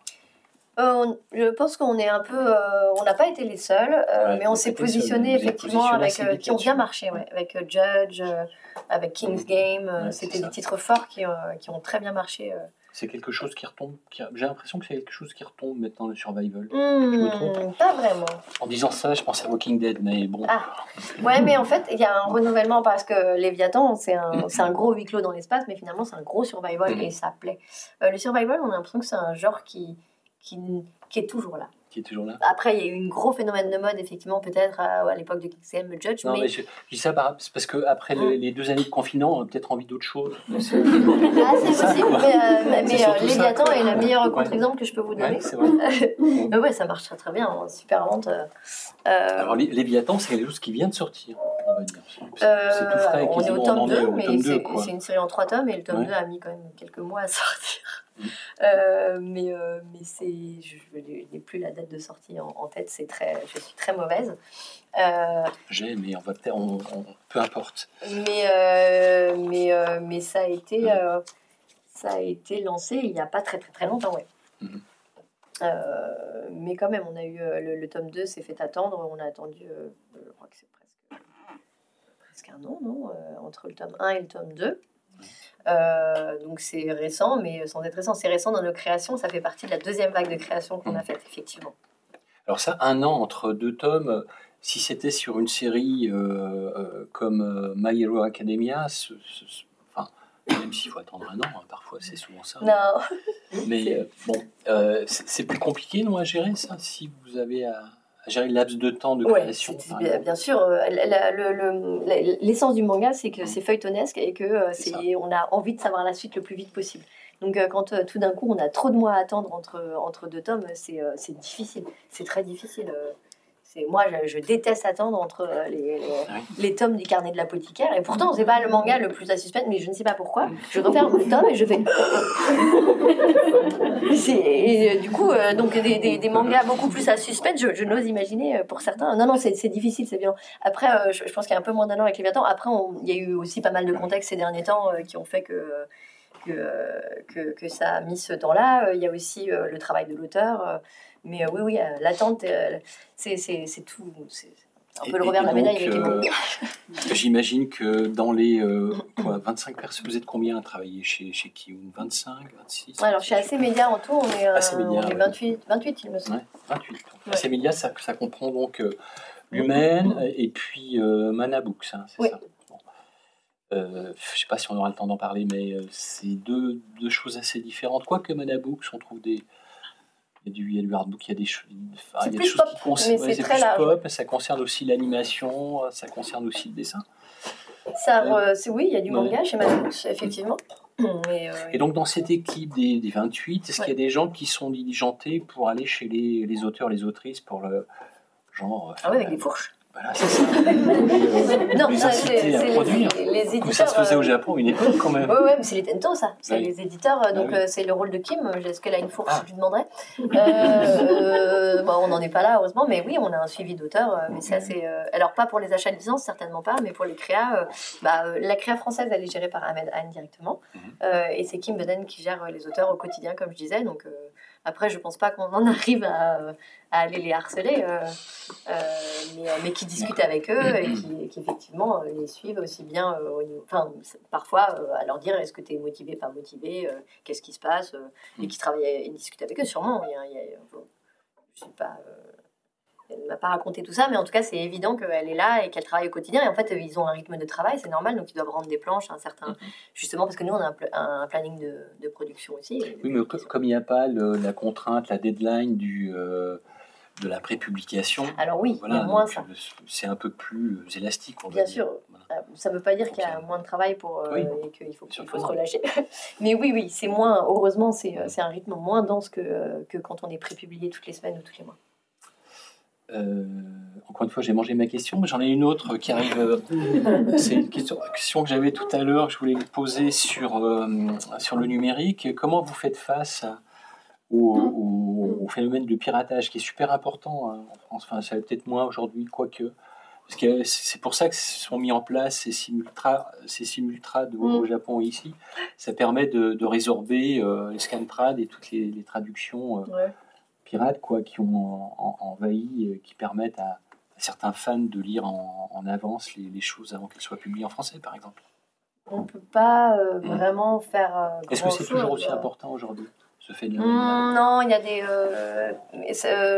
Euh, je pense qu'on est un peu, euh, on n'a pas été les seuls, euh, mais on s'est positionné effectivement avec qui ont bien marché, ouais, avec Judge, avec King's Game. C'était des titres forts qui, qui, ont très bien marché. C'est quelque chose qui retombe. J'ai l'impression que c'est quelque chose qui retombe maintenant le survival. je me trompe? hmm, Pas vraiment. En disant ça, je pense à Walking Dead, mais bon. Ah. Ouais, mais en fait, il y a un renouvellement parce que Léviathan, c'est un, un, gros huis clos dans l'espace, mais finalement, c'est un gros survival mm. et ça plaît. le survival, on a l'impression que c'est un genre qui qui, est toujours là. Qui est toujours là. Après, il y a eu un gros phénomène de mode, effectivement, peut-être à, l'époque de XM Judge. Non, mais, je, dis ça parce qu'après hum. les deux années de confinement, on a peut-être envie d'autre chose. ah, c'est possible. mais, mais euh, Léviathan est le meilleur contre-exemple que je peux vous donner. Ouais, c'est vrai. mais ouais, ça marche très très bien, hein, super vente. Euh, Alors, Léviathan, c'est quelque chose qui vient de sortir, dire. C'est euh, tout frais. On est au tome 2, mais c'est une série en trois tomes et le tome 2 a mis quand même quelques mois à sortir. Euh, mais euh, mais c'est, je, n'ai plus la date de sortie en, tête, c'est très, je suis très mauvaise. Euh, J'ai, mais on va on, peu importe. Mais mais mais ça a été ça a été lancé il n'y a pas très très très longtemps, ouais. Mhm. mais quand même, on a eu le, tome 2 s'est fait attendre. On a attendu, je crois que c'est presque, un an, non Entre le tome 1 et le tome 2. Euh, donc c'est récent, mais sans être récent, c'est récent dans nos créations. Ça fait partie de la deuxième vague de création qu'on a mm. faite, effectivement. Alors ça, un an entre deux tomes, si c'était sur une série euh, euh, comme My Hero Academia, enfin, même s'il faut attendre un an, hein, parfois c'est souvent ça. Non. Mais bon, c'est plus compliqué, non, à gérer ça, si vous avez à gérer le laps de temps de création Bien sûr, euh, l'essence du manga, c'est que c'est feuilletonesque et que euh, c'est, on a envie de savoir la suite le plus vite possible. Donc euh, quand tout d'un coup on a trop de mois à attendre entre, entre deux tomes, c'est, c'est difficile, c'est très difficile moi, je, déteste attendre entre euh, les, les, tomes du carnet de l'apothicaire. Et pourtant, c'est pas le manga le plus à suspense, mais je ne sais pas pourquoi. Je referme le tome et je fais. et, euh, du coup, euh, donc des, des, mangas beaucoup plus à suspense, je, n'ose imaginer pour certains. Non, non, c'est difficile, c'est bien. Après, je, pense qu'il y a un peu moins d'un an avec Léviathan. Après, il y a eu aussi pas mal de contextes ces derniers temps qui ont fait que. Que, que, ça a mis ce temps-là. Il y a aussi le travail de l'auteur. Mais euh, oui, oui, euh, l'attente, euh, c'est tout. C'est un peu le revers de la médaille les J'imagine que dans les quoi, 25 personnes, vous êtes combien à travailler chez, chez 25, 26 Alors chez AC Media en tout, on est, on est 28, 28, il me semble. Ouais, 28. Donc, AC Media, ça, ça, comprend donc l'humaine et puis Manabooks, hein, c'est ça je ne sais pas si on aura le temps d'en parler, mais c'est deux, deux, choses assez différentes. Quoique Manabooks, on trouve des, il y a du, il y a du hardbook, il y a des, choses qui concernent. c'est très large. Pop, ça concerne aussi l'animation, ça concerne aussi le dessin. Ça, euh, oui, il y a du manga chez Madhouse, effectivement. Euh, Et donc, dans cette équipe des, des 28, est-ce qu'il y a des gens qui sont diligentés pour aller chez les, les auteurs, les autrices, pour le genre. Ah oui, avec des fourches Voilà, c'est ça. Non, les inciter à produire. les, les éditeurs. Ça se faisait euh, au Japon à une époque quand même. Ouais, ouais, mais c'est les Tento, ça. C'est Oui. les éditeurs. euh, Donc, Ah oui. euh, c'est le rôle de Kim. Est-ce qu'elle a une fourche Ah. Je lui demanderai. Euh, bon, on n'en est pas là, heureusement. Mais oui, on a un suivi d'auteur. Mais ça, c'est. alors, pas pour les achats de licence, certainement pas. Mais pour les créas, bah, la créa française, elle est gérée par Ahmed Anne directement. Mhm. Et c'est Kim Beden qui gère les auteurs au quotidien, comme je disais. Donc, après, je pense pas qu'on en arrive à, à aller les harceler. euh, euh, mais, euh, mais qui discutent avec eux et qui, qui, effectivement les suivent aussi bien euh, au niveau- enfin parfois à leur dire est-ce que tu es motivé pas motivé qu'est-ce qui se passe et qui travaillent et discutent avec eux sûrement il y a, il y a- je sais pas elle ne m'a pas raconté tout ça, mais en tout cas, c'est évident qu'elle est là et qu'elle travaille au quotidien. Et en fait, ils ont un rythme de travail, c'est normal, donc ils doivent rendre des planches un certain. Justement, parce que nous, on a un, pla- un planning de, de production aussi. Oui, mais co- comme il n'y a pas le- la contrainte, la deadline du, euh, de la prépublication, Alors oui, voilà, moins donc, ça. c'est un peu plus euh, élastique. On va Bien dire. sûr. Voilà. Euh, Ça ne veut pas dire qu'il y a moins de travail pour, euh, Oui. et qu'il faut, se relâcher. Mais oui, oui, c'est moins, heureusement, c'est c'est un rythme moins dense que, que quand on est prépublié toutes les semaines ou tous les mois. Euh, encore une fois, j'ai mangé ma question, mais j'en ai une autre qui arrive. C'est une question, question que j'avais tout à l'heure, je voulais vous poser sur, euh, sur le numérique. Comment vous faites face au, au- au phénomène de piratage qui est super important hein, en France? Enfin, ça l'est peut-être moins aujourd'hui, quoique. Parce que c'est pour ça que sont mis en place ces, simultra, ces simultrades au, au Mm. Japon et ici. Ça permet de, de résorber euh, les scantrades et toutes les, les traductions euh, pirates quoi, qui ont en- en- envahi, euh, qui permettent à, certains fans de lire en, en avance les, les choses avant qu'elles soient publiées en français, par exemple. On ne peut pas euh, Mm. vraiment faire. euh, Est-ce que c'est toujours aussi euh. important aujourd'hui, ce phénomène Hmm, non, il y a des.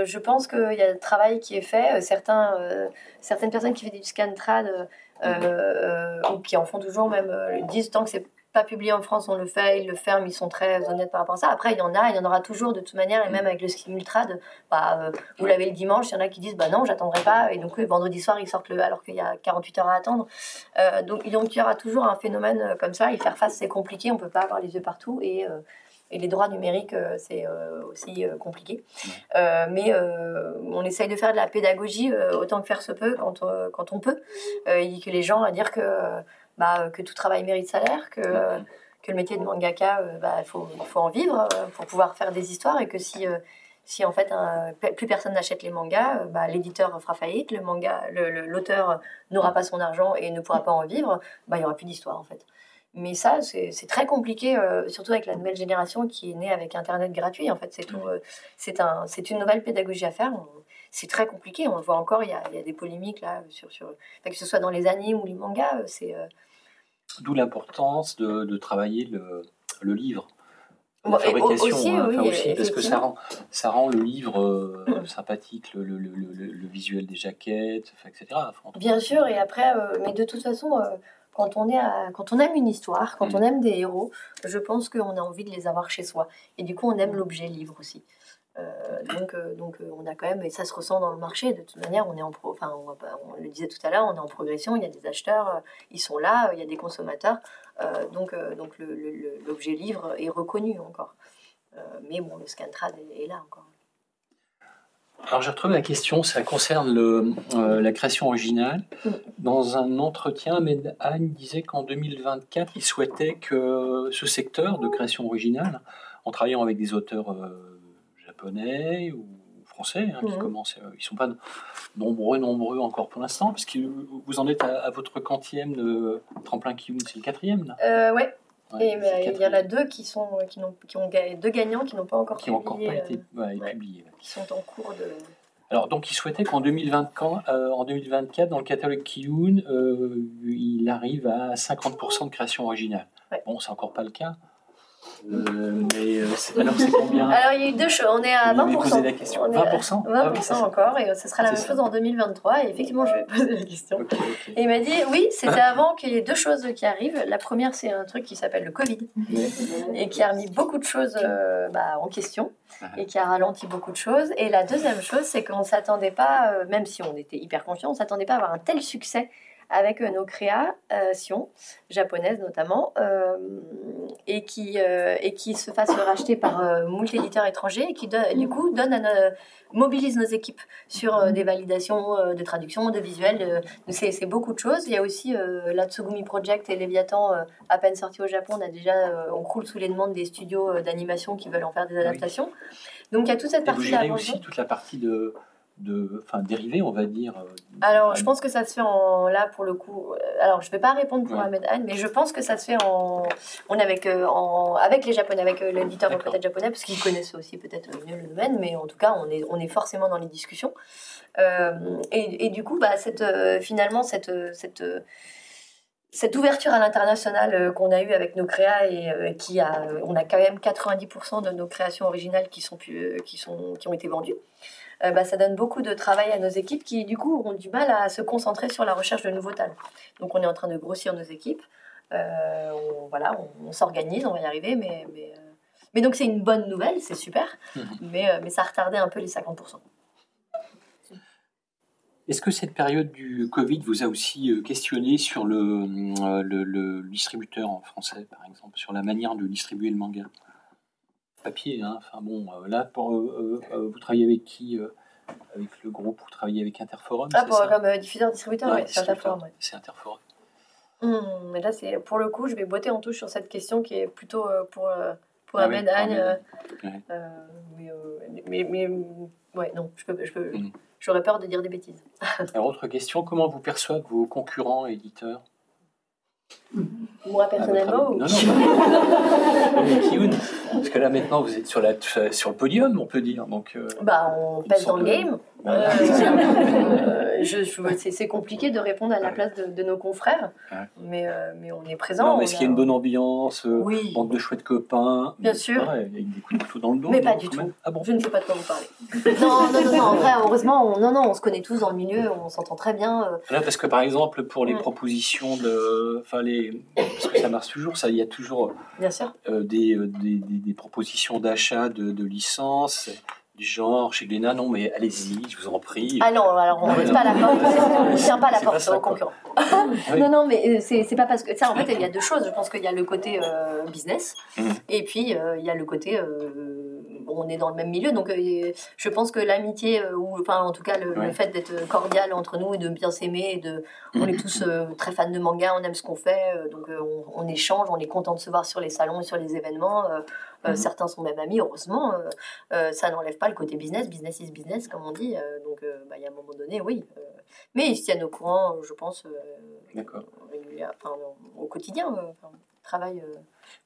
je pense qu'il y a le travail qui est fait. Certains, certaines personnes qui font du scan trad euh, euh, ou qui en font toujours même disent tant que c'est pas publié en France, on le fait, ils le ferment, ils sont très honnêtes par rapport à ça. Après, il y en a, il y en aura toujours de toute manière, et même avec le simultrad, bah, euh, vous l'avez le dimanche, il y en a qui disent bah non, j'attendrai pas, et donc oui, vendredi soir, ils sortent le, alors qu'il y a 48 heures à attendre. Euh, donc, donc, il y aura toujours un phénomène euh, comme ça, y faire face, c'est compliqué, on peut pas avoir les yeux partout, et. euh, et les droits numériques, c'est aussi compliqué. Mais on essaye de faire de la pédagogie autant que faire se peut quand, quand on peut. Et que les gens à dire que, bah, que tout travail mérite salaire, que, euh, que le métier de mangaka, euh, bah, il faut, il faut en vivre euh, pour pouvoir faire des histoires et que si, euh, si en fait un- plus personne n'achète les mangas, euh, bah, l'éditeur fera faillite, le manga, l'auteur n'aura pas son argent et ne pourra pas en vivre, bah, il n'y aura plus d'histoire en fait. Mais ça, c'est très compliqué, euh, surtout avec la nouvelle génération qui est née avec Internet gratuit. En fait, c'est tout. euh, c'est un, une nouvelle pédagogie à faire. On- C'est très compliqué. On le voit encore. Il y a, il y a des polémiques là sur, sur enfin, que ce soit dans les animes ou les mangas. euh, C'est euh, D'où l'importance de, de travailler le, le livre. Bon, La au- fabrication, aussi, hein, oui, enfin, aussi, parce que ça rend, ça rend le livre euh, Mm. sympathique, le, le, le, le, le visuel des jaquettes, etc. Enfin, Bien sûr, et après, euh, mais de toute façon, euh, quand, on est à- quand on aime une histoire, quand Mm. on aime des héros, je pense qu'on a envie de les avoir chez soi. Et du coup, on aime l'objet livre aussi. Euh, donc, euh, donc euh, on a quand même, et ça se ressent dans le marché, de toute manière, on est en pro, enfin, on, le disait tout à l'heure, on est en progression, il y a des acheteurs, ils sont là, il y a des consommateurs, donc, donc l'objet livre est reconnu encore. Mais bon, le scantrad est, est là encore. Alors j'ai retrouvé la question, ça concerne le, euh, la création originale. Mm. Dans un entretien, Anne disait qu'en 2024, il souhaitait que ce secteur de création originale, en travaillant avec des auteurs euh, japonais ou français, hein, qui Mhm. commencent, euh, ils sont pas nombreux, nombreux encore pour l'instant, parce que vous en êtes à, à votre quantième de tremplin qui c'est le quatrième là Euh, ouais, et le il y en a deux qui sont, qui n'ont, qui ont deux gagnants qui n'ont pas encore qui n'ont encore pas été euh, ouais, ouais. publiés. qui sont en cours de. Alors, donc, il souhaitait qu'en 2020, quand, euh, en 2024, dans le catalogue Kiyun, euh, il arrive à 50% de création originale. Bon, c'est encore pas le cas. Euh, mais euh, alors, c'est combien Alors il y a eu deux choses, on est à Vous m'avez 20%. posé la question. On est à 20%? 20% Ah oui, c'est ça. encore, et ce sera la C'est même ça. chose en 2023. Et effectivement, je vais poser la question. Et il m'a dit oui, c'était avant qu'il y ait deux choses qui arrivent. La première, c'est un truc qui s'appelle le Covid et qui a remis beaucoup de choses euh, bah, en question Ah. et qui a ralenti beaucoup de choses. Et la deuxième chose, c'est qu'on ne s'attendait pas, euh, même si on était hyper confiant, on ne s'attendait pas à avoir un tel succès avec nos créations japonaises notamment, et, qui, et qui se fassent racheter par moult éditeurs étrangers et qui du coup donne à mobilise nos équipes sur des validations de traduction, de visuels. c'est beaucoup de choses. Il y a aussi la Tsugumi Project et Léviathan, à peine sortis au Japon, on a déjà, on croule sous les demandes des studios d'animation qui veulent en faire des adaptations. Donc il y a toute cette partie-là. Vous aussi toute la partie de de, enfin, dérivé, on va dire euh, Alors, je pense que ça se fait en, là, pour le coup, euh, alors je ne vais pas répondre pour Ahmed Anne, mais je pense que ça se fait en, on avec, euh, en, avec les Japonais, avec l'éditeur peut-être japonais, parce qu'ils connaissent aussi peut-être mieux le domaine, mais en tout cas, on est, on est forcément dans les discussions. et, et, du coup, bah, cette, finalement, cette, cette, cette ouverture à l'international qu'on a eue avec nos créas et qui a, on a quand même 90% de nos créations originales qui, sont, qui, sont, qui ont été vendues. Euh, bah, ça donne beaucoup de travail à nos équipes qui, du coup, ont du mal à se concentrer sur la recherche de nouveaux talents. Donc, on est en train de grossir nos équipes. Euh, on, voilà, on, s'organise, on va y arriver, mais, mais, euh, mais donc c'est une bonne nouvelle, c'est super, mhm. mais, mais ça a retardé un peu les 50%. Est-ce que cette période du Covid vous a aussi questionné sur le, le, le, distributeur en français, par exemple, sur la manière de distribuer le manga? Papier. Hein. Enfin bon, euh, là, pour, euh, euh, vous travaillez avec qui Avec le groupe, vous travaillez avec Interforum Ah, pour, comme diffuseur-distributeur, oui, c'est Interforum. C'est Interforum. Hum, mais là, c'est pour le coup, je vais botter en touche sur cette question qui est plutôt pour, pour ah Ahmed Agne. mais, mais, ouais, non, je peux, je peux, hum. j'aurais peur de dire des bêtises. Alors, autre question, comment vous perçoivent vos concurrents éditeurs? Moi personnellement ah, Non, non. parce que là maintenant vous êtes sur, la, sur le podium, on peut dire. Donc, euh, bah, on pèse dans le game. Euh, c'est compliqué de répondre à la place de, nos confrères, mais, euh, mais on est présent. Non, mais est-ce qu'il y a une bonne ambiance oui. Bande de chouettes copains? Bien sûr. il y a des coups de couteau dans le dos. Mais pas du tout. Ah bon? Je ne sais pas de quoi vous parlez. non, non, non, non, en vrai, heureusement, on, non, non, on se connaît tous dans le milieu, on s'entend très bien. Là, parce que par exemple, pour les propositions de. Enfin, les. Parce que ça marche toujours, ça, il y a toujours. Bien sûr. des, des, des, propositions d'achat de, de licences du genre chez Glénat, non mais allez-y, je vous en prie. Ah non, alors on ne pas la porte, on ne tient pas la porte aux concurrents. Non, non, mais euh, c'est pas parce que ça, en fait, il y a deux choses. Je pense qu'il y a le côté euh, business, mmh. et puis euh, il y a le côté on est dans le même milieu, donc je pense que l'amitié, ou enfin en tout cas le, fait d'être cordial entre nous et de bien s'aimer, de, on est tous très fans de manga, on aime ce qu'on fait, donc on, on, échange, on est content de se voir sur les salons et sur les événements. Euh, mhm. Certains sont même amis, heureusement. Euh, euh, ça n'enlève pas le côté business, business is business, comme on dit. donc, bah, il y a un moment donné, oui. mais ils se tiennent au courant, je pense, au quotidien. Enfin, travail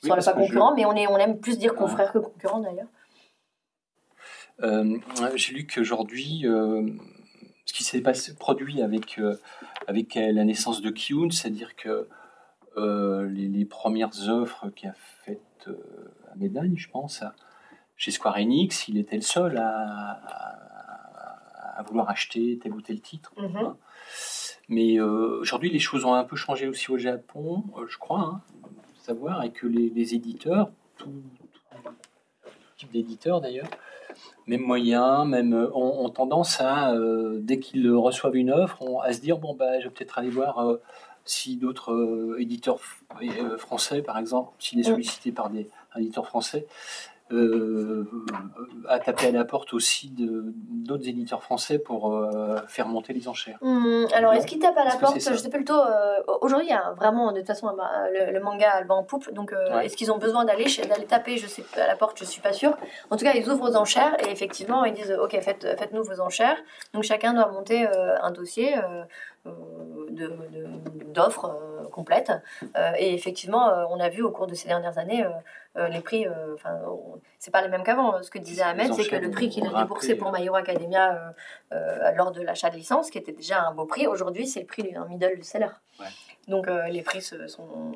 oui, sur pas concurrent, mais on, est, on aime plus dire confrère que concurrent d'ailleurs. J'ai lu qu'aujourd'hui, ce qui s'est produit avec, avec la naissance de Kyun, c'est-à-dire que les, les, premières offres qu'a faites médaille, je pense, chez Square Enix, il était le seul à, à, vouloir acheter tel ou tel titre. Mhm. Mais euh, aujourd'hui, les choses ont un peu changé aussi au Japon, euh, je crois, hein, savoir, et que les, éditeurs, tout, type d'éditeurs d'ailleurs, même moyens, même euh, ont, tendance à, dès qu'ils reçoivent une offre, à se dire bon bah je vais peut-être aller voir si d'autres éditeurs français, par exemple, s'il est mm. sollicité par des un éditeur français, euh, a tapé à la porte aussi d'autres éditeurs français pour euh, faire monter les enchères. Hum, alors, est-ce qu'il tape à la porte Je sais plutôt. Euh, aujourd'hui, il y a vraiment, de toute façon, le, manga a le en poupe. Donc, est-ce qu'ils ont besoin d'aller taper je sais, à la porte Je suis pas sûre. En tout cas, ils ouvrent aux enchères et effectivement, ils disent Ok, faites, faites-nous vos enchères. Donc, chacun doit monter un dossier d'offres de, complètes. et effectivement, on a vu au cours de ces dernières années euh, les prix, euh, enfin, c'est pas les mêmes qu'avant. Ce que disait Ahmed, c'est que le prix qu'il a déboursé pour My Hero Academia euh, lors de l'achat de licence, qui était déjà un beau prix, aujourd'hui c'est le prix d'un middle seller. Donc les prix sont,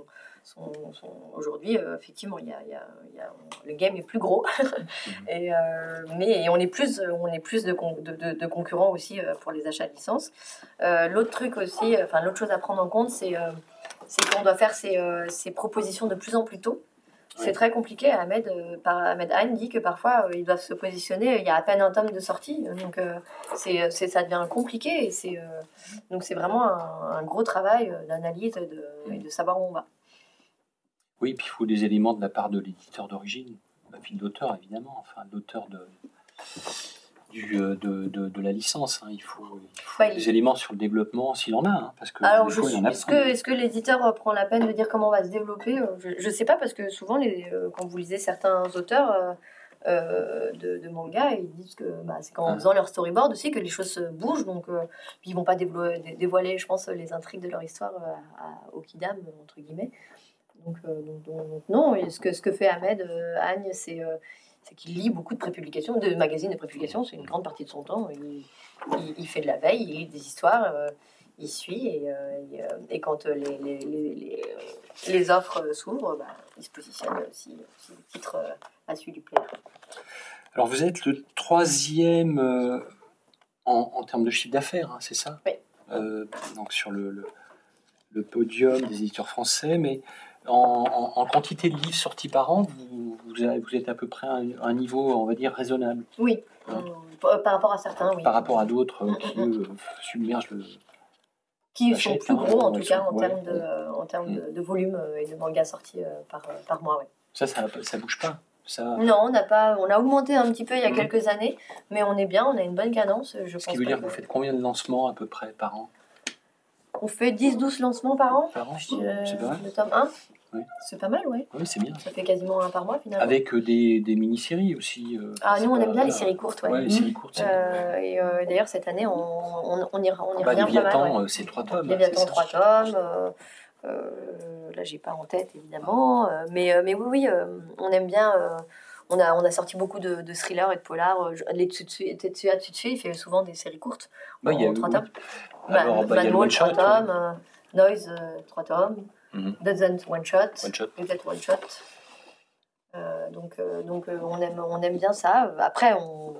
sont, aujourd'hui, effectivement, il y a, y a, le game est plus gros, et, mais on est plus, on est plus de, de, de, concurrents aussi pour les achats de licence. l'autre truc aussi, enfin l'autre chose à prendre en compte, c'est qu'on doit faire ces, ces, propositions de plus en plus tôt. C'est très compliqué. Ahmed, euh, par, Ahmed Anne dit que parfois euh, ils doivent se positionner. Il y a à peine un tome de sortie, donc euh, c'est, ça devient compliqué. Et c'est, euh, donc c'est vraiment un, un gros travail euh, d'analyse et de, et de savoir où on va. Oui, puis il faut des éléments de la part de l'éditeur d'origine, la fille d'auteur évidemment, enfin l'auteur de, du, euh, de, de, de la licence. hein. Il faut, il faut Ouais, il- des éléments sur le développement s'il en a, hein, parce que Alors, je suis- est-ce, que, est-ce que l'éditeur euh, prend la peine de dire comment on va se développer Euh, Je ne sais pas, parce que souvent, les, quand vous lisez certains auteurs euh, de, de manga, ils disent que bah, c'est qu'en Ah. faisant leur storyboard aussi que les choses se bougent. Donc, euh, puis ils vont pas dévo- dé- dévoiler, je pense, les intrigues de leur histoire euh, à, au Kidam, entre guillemets. Donc, euh, donc, non, et ce que, ce que fait Ahmed euh, Agne, c'est... euh, c'est qu'il lit beaucoup de prépublications, de magazines de prépublications, c'est une grande partie de son temps. Il, il- il fait de la veille, il lit des histoires, euh, il suit, et, euh, euh, quand les, les, les, les, les offres s'ouvrent, bah, il se positionne si, si le titre a su lui plaire. Alors vous êtes le troisième en, en termes de chiffre d'affaires, hein, c'est ça? Oui. Donc sur le, le, le podium des éditeurs français, mais en, quantité de livres sortis par an, vous, vous, avez- vous êtes à peu près à un, un niveau, on va dire, raisonnable Oui, Ouais. euh, par rapport à certains, oui. par rapport à d'autres euh, qui eux, submergent le. Qui sont plus hein, gros, en tout cas, en ouais. termes de, en termes de, de volume euh, et de mangas sortis euh, par, euh, par mois, ouais. Ça, ça, ça bouge pas. Ça, Non, on n'a pas, on a augmenté un petit peu il y a quelques années, mais on est bien, on a une bonne cadence. Je ce pense qui veut dire que que- vous faites combien de lancements à peu près par an? On fait 10-12 lancements par an. Par an? Euh, C'est pas mal. le tome 1. C'est pas mal, ouais. Oui, c'est bien. Ça fait quasiment un par mois finalement. Avec euh, des, des mini-séries aussi. euh, Ah, nous on aime bien les séries courtes, ouais. Ouais, les séries courtes. Euh, et euh, d'ailleurs cette année on, on, on y, on y Bah, revient pas mal. ouais. euh, c'est trois tomes. Léviathan, trois tomes. euh, là j'ai pas en tête évidemment. euh, mais, mais oui, oui, on aime bien. on, a, on a sorti beaucoup de, de thrillers et de polars. Les Tetsuya Tsutsu, il fait souvent des séries courtes. Bah, il y a en trois tomes. Alors, bah, y a le one shot. Noise, trois tomes. Mhm. Doesn't One Shot. One shot. One Shot. Euh, donc euh, donc euh, on, aime, on aime bien ça. Après, on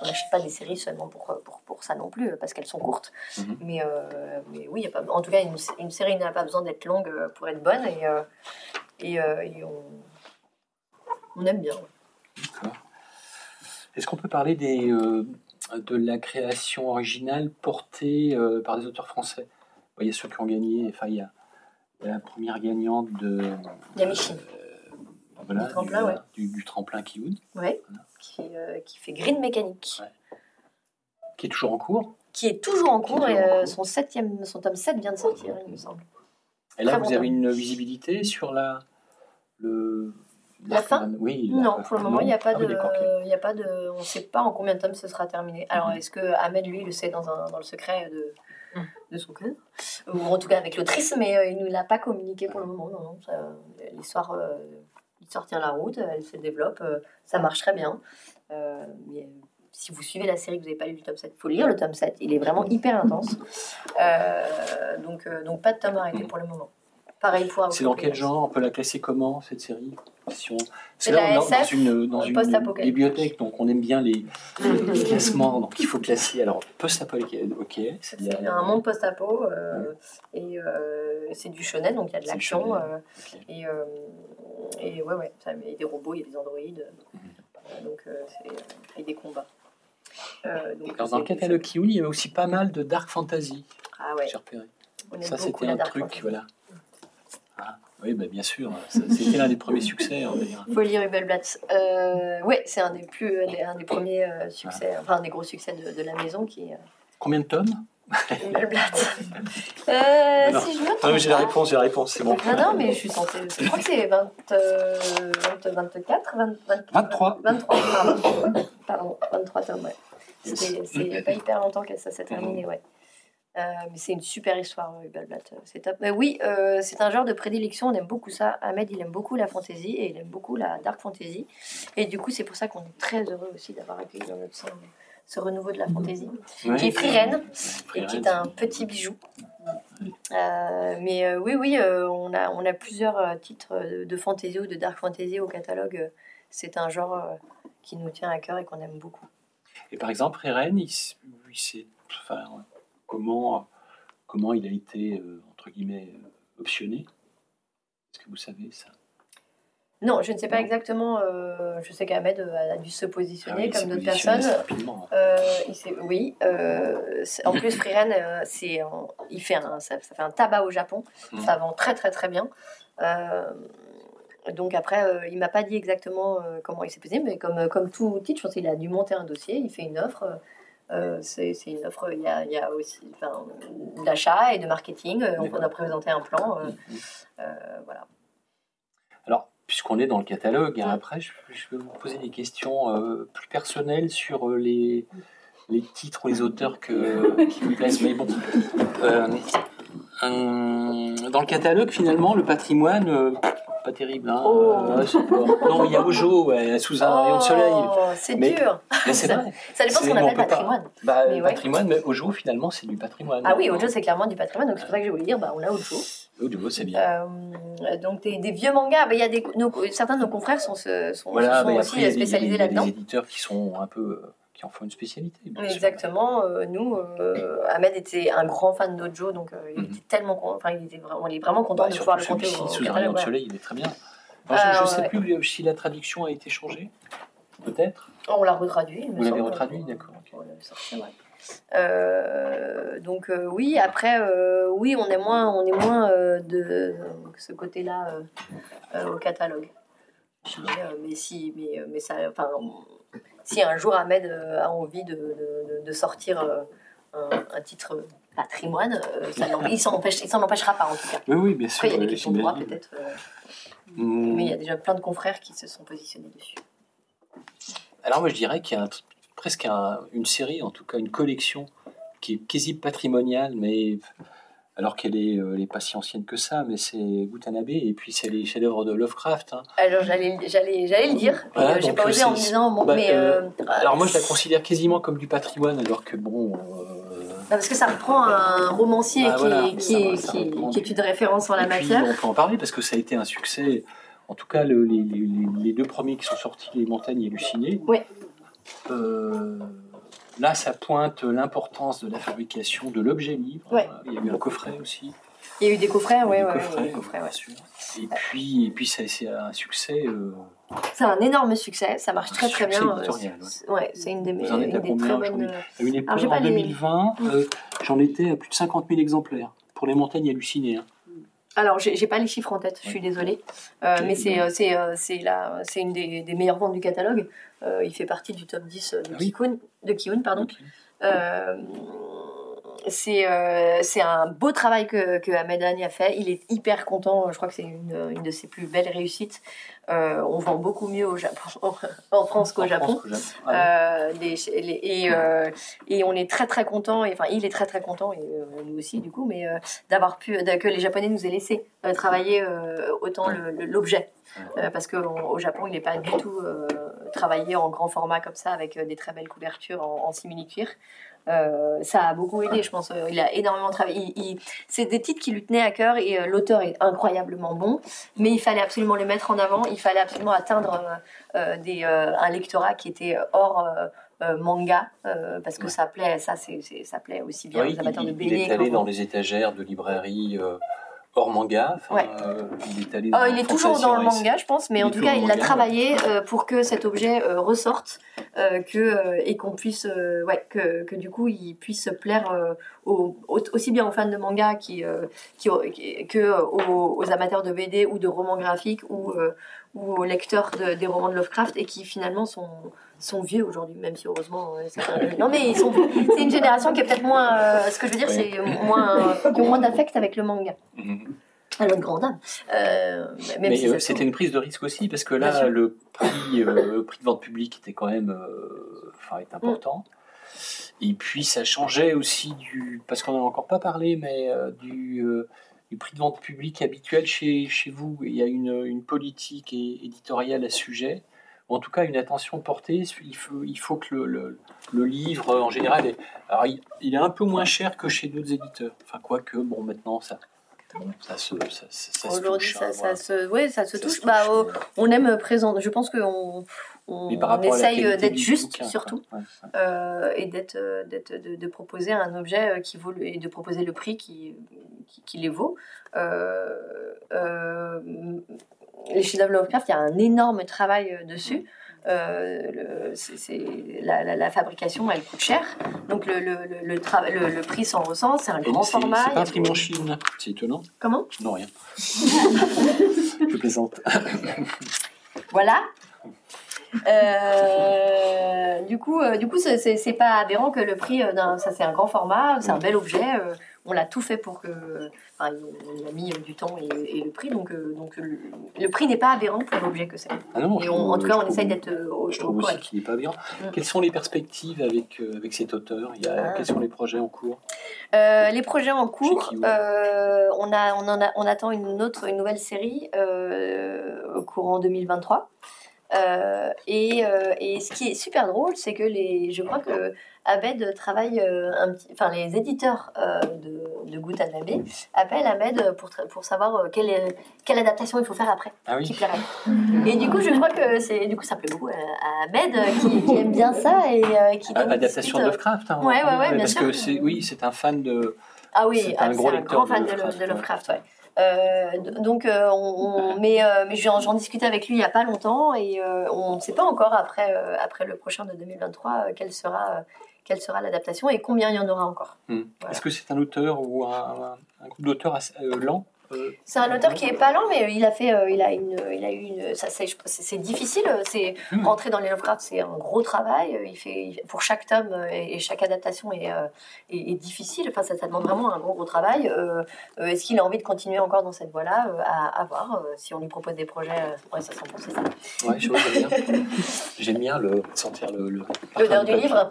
on n'achète pas des séries seulement pour, pour, pour ça non plus, parce qu'elles sont courtes. Mhm. mais, euh, mais oui, y a pas, en tout cas, une, une série n'a pas besoin d'être longue pour être bonne. Et, euh, et, euh, et on, on aime bien. D'accord. Est-ce qu'on peut parler des, de la création originale portée par des auteurs français? Il y a ceux qui ont gagné, enfin il y a la première gagnante de, Il y a Michi, voilà, Du tremplin, ouais. du, du tremplin Kioun, ouais, qui, euh, qui fait Green Mécanique, qui est toujours en cours. qui est toujours en cours. toujours et en euh, cours. son, septième, son tome 7 vient de sortir, il me semble. Et là, Très vous bon avez tome. une visibilité sur la, le, La fin Oui. la- Non, pour le moment, il n'y a pas Ah de, oui, il y a pas de, on ne sait pas en combien de tomes ce sera terminé. Alors, Mhm. est-ce que Ahmed lui le sait dans, un, dans le secret de, de son cœur, ou en tout cas avec l'autrice, mais euh, il ne l'a pas communiqué pour le moment. Non, non, ça- l'histoire, euh, l'histoire tient la route, elle se développe, euh, ça marche très bien. Euh, mais, euh, si vous suivez la série, que vous n'avez pas lu le tome 7, il faut lire le tome 7. Il est vraiment hyper intense. Euh, donc, euh, donc, pas de tome arrêté pour le moment. Pareil pour C'est dans quel genre On peut la classer comment cette série si on... C'est Parce que là, on est dans une, dans une bibliothèque, donc on aime bien les, les classements, donc il faut classer. Alors, post-apocalyptique, ok. C'est un monde post-apo euh, et euh, c'est du shonen, donc il y a de l'action. euh, et, euh, et ouais, ouais, ça, il y a des robots, il y a des androïdes. Mhm. euh, donc euh, c'est et des combats. Euh, donc, Alors, dans le catalogue Kiyun, il y avait aussi pas mal de dark fantasy, Ah ouais, j'ai repéré. on Ça, c'était un truc, fantasy. voilà. Ah, oui, bah, bien sûr, c'était l'un des premiers succès, lire Hubelblatt. Euh, ouais, c'est un des plus, un des premiers euh, succès, enfin un des gros succès de, de la maison qui euh, Combien de tomes Hubelblatt. Euh, Non. si je me Ah, trompe mais j'ai la réponse, j'ai la réponse, c'est bon. Non, non, mais je suis censée. Je crois que c'est 20, euh, 20, 24, 20, 20, 23. 23, pardon. Pardon, 23 tomes, ouais. C'est pas hyper longtemps que ça s'est terminé, ouais. Euh, mais c'est une super histoire, euh. C'est top. Mais oui, euh, c'est un genre de prédilection. On aime beaucoup ça. Ahmed, il aime beaucoup la fantasy et il aime beaucoup la dark fantasy. Et du coup, c'est pour ça qu'on est très heureux aussi d'avoir accueilli dans notre sein ce renouveau de la fantasy. Ouais. Qui est Friren, et qui est un petit bijou. Euh, mais oui, oui, on, a, on a plusieurs titres de, fantasy ou de dark fantasy au catalogue. C'est un genre qui nous tient à cœur et qu'on aime beaucoup. Et par exemple, Eren, il, il s'est- enfin, comment, comment il a été, euh, entre guillemets, euh, optionné Est-ce que vous savez ça? Non, je ne sais pas exactement. euh, je sais qu'Ahmed a dû se Ah positionner oui, s'est comme d'autres personnes. Euh, il oui. euh, en plus, Freeren, euh, c'est, il fait un, ça, ça fait un tabac au Japon. Mhm. Ça vend très très très bien. Donc après, il m'a pas dit exactement comment il s'est posé, mais comme, comme tout titre, je pense qu'il a dû monter un dossier, il fait une offre. Euh, c'est, une offre, il y a, il y a aussi enfin, d'achat et de marketing. euh, on a présenté un plan. euh, Mhm. euh, voilà. Alors, puisqu'on est dans le catalogue, hein, Ouais. après, je, je vais vous poser des questions euh, plus personnelles sur les, les titres ou les auteurs que, qui vous plaisent. Mais bon, euh, un- dans le catalogue, finalement, le patrimoine, euh, pas terrible. Hein, Oh. euh, pas- non, il y a Ojo, sous un rayon de soleil. Oh, c'est Mais- dur. Mais c'est vrai. Ça dépend ce C'est- qu'on appelle patrimoine. Bah, Mais ouais. patrimoine, mais Ojo, finalement, c'est du patrimoine. Ah oui, Ojo, c'est clairement du patrimoine, donc c'est pour ça que je voulais dire, bah, on a Ojo. Ojo, c'est bien. Euh, donc des, des vieux mangas, bah, y a des, nos- certains de nos confrères sont, sont, voilà, se sont mais aussi après, a des- il y a des- spécialisés là-dedans. des éditeurs qui sont un peu. Qui en font une spécialité. Exactement. euh, nous, euh, Ahmed était un grand fan d'Ojo, donc euh, il Mhm. était tellement, enfin, il était vraiment, il est vraiment content Bah, de pouvoir le compter au, sous un rayon de soleil, il est très bien. Alors, je ne sais ouais. plus si la traduction a été changée. Peut-être. On l'a retraduit. Vous l'avez retraduit, d'accord. On ouais. Euh, donc euh, oui, après, euh, oui, on est moins, on est moins de ce côté-là au catalogue. Mais, si, mais, mais ça, enfin, si un jour Ahmed euh, a envie de, de- de sortir euh, un, un titre patrimoine, euh, ça l'en- il s'en empêche- il s'en empêchera pas en tout cas. Oui, oui, bien sûr. Après, il y a des questions de droit j'imagine. peut-être, euh, Hmm. mais il y a déjà plein de confrères qui se sont positionnés dessus. Alors moi je dirais qu'il y a un presque un- une série, en tout cas une collection, qui est quasi patrimoniale, mais alors qu'elle est, euh, elle est pas si ancienne que ça, mais c'est Gutanabe, et puis c'est les chefs-d'œuvre de Lovecraft. hein. Alors j'allais, j'allais, j'allais le dire, Voilà, euh, j'ai pas euh, osé en me disant, bon, bah, mais euh, Alors moi je la considère quasiment comme du patrimoine, alors que bon... Non, parce que ça reprend un romancier Ah, qui, voilà, est, qui, ça- est, ça qui, reprend qui est du- une référence en la Et puis, matière. on peut en parler parce que ça a été un succès. En tout cas, le- les, les- les- les deux premiers qui sont sortis, Les Montagnes hallucinées. Ouais. Euh, là, ça pointe l'importance de la fabrication de l'objet livre. Ouais. Il y a eu un coffret aussi. Il y a eu des coffrets, des ouais, coffrets, des coffrets, ouais. bien sûr. Et puis, et puis c'est un succès. euh, C'est un énorme succès, ça marche Un très très bien. euh, c'est- Ouais, une des, Vous en êtes à combien aujourd'hui à une époque, j'ai en pas les- 2020, euh, j'en étais à plus de 50 000 exemplaires pour Les Montagnes hallucinées. hein. Alors, j'ai pas les chiffres en tête, je suis désolée. Euh, mais c'est euh, c'est euh, c'est une des, des meilleures ventes du catalogue. Euh, il fait partie du top 10 de Ah oui. Kikun, de Kiun, pardon. Euh, c'est euh, c'est un beau travail que, que Ahmed Hani a fait. Il est hyper content. Je crois que c'est une, une de ses plus belles réussites. Euh, on vend beaucoup mieux au Japon, en France qu'au Japon. France qu'au Japon. Ouais. Euh, les- les- et, et on est très très content, enfin il est très très content, et euh, nous aussi du coup, mais d'avoir pu, que les Japonais nous aient laissé travailler autant l'objet. Euh, parce qu'au Japon il n'est pas du tout euh, travaillé en grand format comme ça, avec euh, des très belles couvertures en, en simili-cuir. Euh, ça a beaucoup aidé, je pense. Il a énormément travaillé. Il- il- c'est des titres qui lui tenaient à cœur et euh, l'auteur est incroyablement bon, mais il fallait absolument les mettre en avant. Il fallait absolument atteindre euh, des, un lectorat qui était hors manga, parce que Ouais. ça plaît, ça, c'est, ça plaît aussi bien Oui, aux amateurs il, de il BD. est allé dans les étagères de librairies hors manga. Enfin, Ouais. euh, il est allé Oh, dans il est toujours dans le manga, je pense, mais Il en tout cas, il le a manga, travaillé euh, pour que cet objet euh, ressorte, euh, que, euh, et qu'on puisse, euh, ouais, que, que du coup, il puisse plaire euh, au- au- aussi bien aux fans de manga qui, euh, qui, qui- que aux, aux amateurs de BD ou de romans graphiques ou, euh, ou aux lecteurs de- des romans de Lovecraft et qui finalement sont sont vieux aujourd'hui, même si heureusement. euh, Non, mais ils sont. C'est une génération qui est peut-être moins. euh, ce que je veux dire, c'est moins. qui ont moins d'affect avec le manga. Mhm. À notre grande dame. Euh, Mais si euh, c'était une prise de risque aussi, parce que là, le prix, euh, le prix de vente publique était quand même euh, enfin, est important. Et puis, ça changeait aussi du. Parce qu'on n'en a encore pas parlé, mais euh, du. euh, du prix de vente public habituel chez, chez vous. Il y a une, une politique éditoriale à ce sujet, en tout cas une attention portée. Il faut, il faut que le, le- le livre, en général, est, alors il, il est un peu moins cher que chez d'autres éditeurs. Enfin, quoique, bon, maintenant, ça, ça se, ça, ça- ça Aujourd'hui, touche. ça, hein, voilà. se, ouais, ça se Ça touche. se bah, touche, on aime présenter. Je pense qu'on on, on essaye d'être juste, bouquin, surtout. Ouais, euh, et d'être, d'être, de, de proposer un objet euh, qui vaut le- et de proposer le prix qui, qui, qui les vaut. Euh, les chefs-d'œuvre Lovecraft, il y a un énorme travail dessus. Euh, le, la, la, la, fabrication, elle coûte cher. Donc le, le, le, le prix s'en ressent. C'est un grand format. C'est pas imprimé en Chine. C'est étonnant. Comment? Non, rien. Je plaisante. voilà. Euh, du coup, euh, du coup, c'est pas aberrant que le prix, euh, ça c'est un grand format, c'est un bel objet. Euh, on l'a tout fait pour que, enfin, on a mis du temps et, le prix, donc, donc le, prix n'est pas aberrant pour l'objet que c'est. Ah non, et en tout cas, on essaye d'être au, Je trouve aussi qu'il n'est pas aberrant. Mm. Quelles sont les perspectives avec avec cet auteur? Il y a, ah. Quels sont les projets en cours? Les projets en cours, on a, on en a, on attend une autre, une nouvelle série au courant 2023. Euh, et, euh, et, ce qui est super drôle, c'est que les, je crois que Abed travaille euh, un petit, enfin les éditeurs de, de Goutte à appellent Abed pour, pour savoir quelle, quelle adaptation il faut faire après, ah oui. qui plairait. Et du coup, je crois que c'est, du coup, ça plaît beaucoup à Abed qui, qui, aime bien ça et qui. Ah, adaptation de Lovecraft. Hein, ouais, ouais, ouais, bien parce sûr. que c'est, oui, c'est un fan de. Ah oui, c'est un, gros un grand fan de Lovecraft, de Lovecraft ouais. Euh, donc, euh, on, mais, euh, mais j'en discutais avec lui il n'y a pas longtemps et on ne sait pas encore après, après le prochain de 2023 quelle sera quelle sera l'adaptation et combien il y en aura encore. Hmm. Est-ce que c'est un auteur ou un, un groupe d'auteurs lent? C'est un auteur qui est pas lent, mais il a fait, euh, il a une, il a eu une, ça, c'est difficile. C'est hmm. rentrer dans les Lovecraft, c'est un gros travail. Il fait, pour chaque tome euh, et, chaque adaptation est, euh, est, difficile. Enfin, ça, ça, demande vraiment un gros gros travail. Est-ce qu'il a envie de continuer encore dans cette voie-là à, à, voir. si on lui propose des projets, ouais, ça c'est ça. Ouais, j'aime bien. J'aime bien le sentir le l'odeur du livre.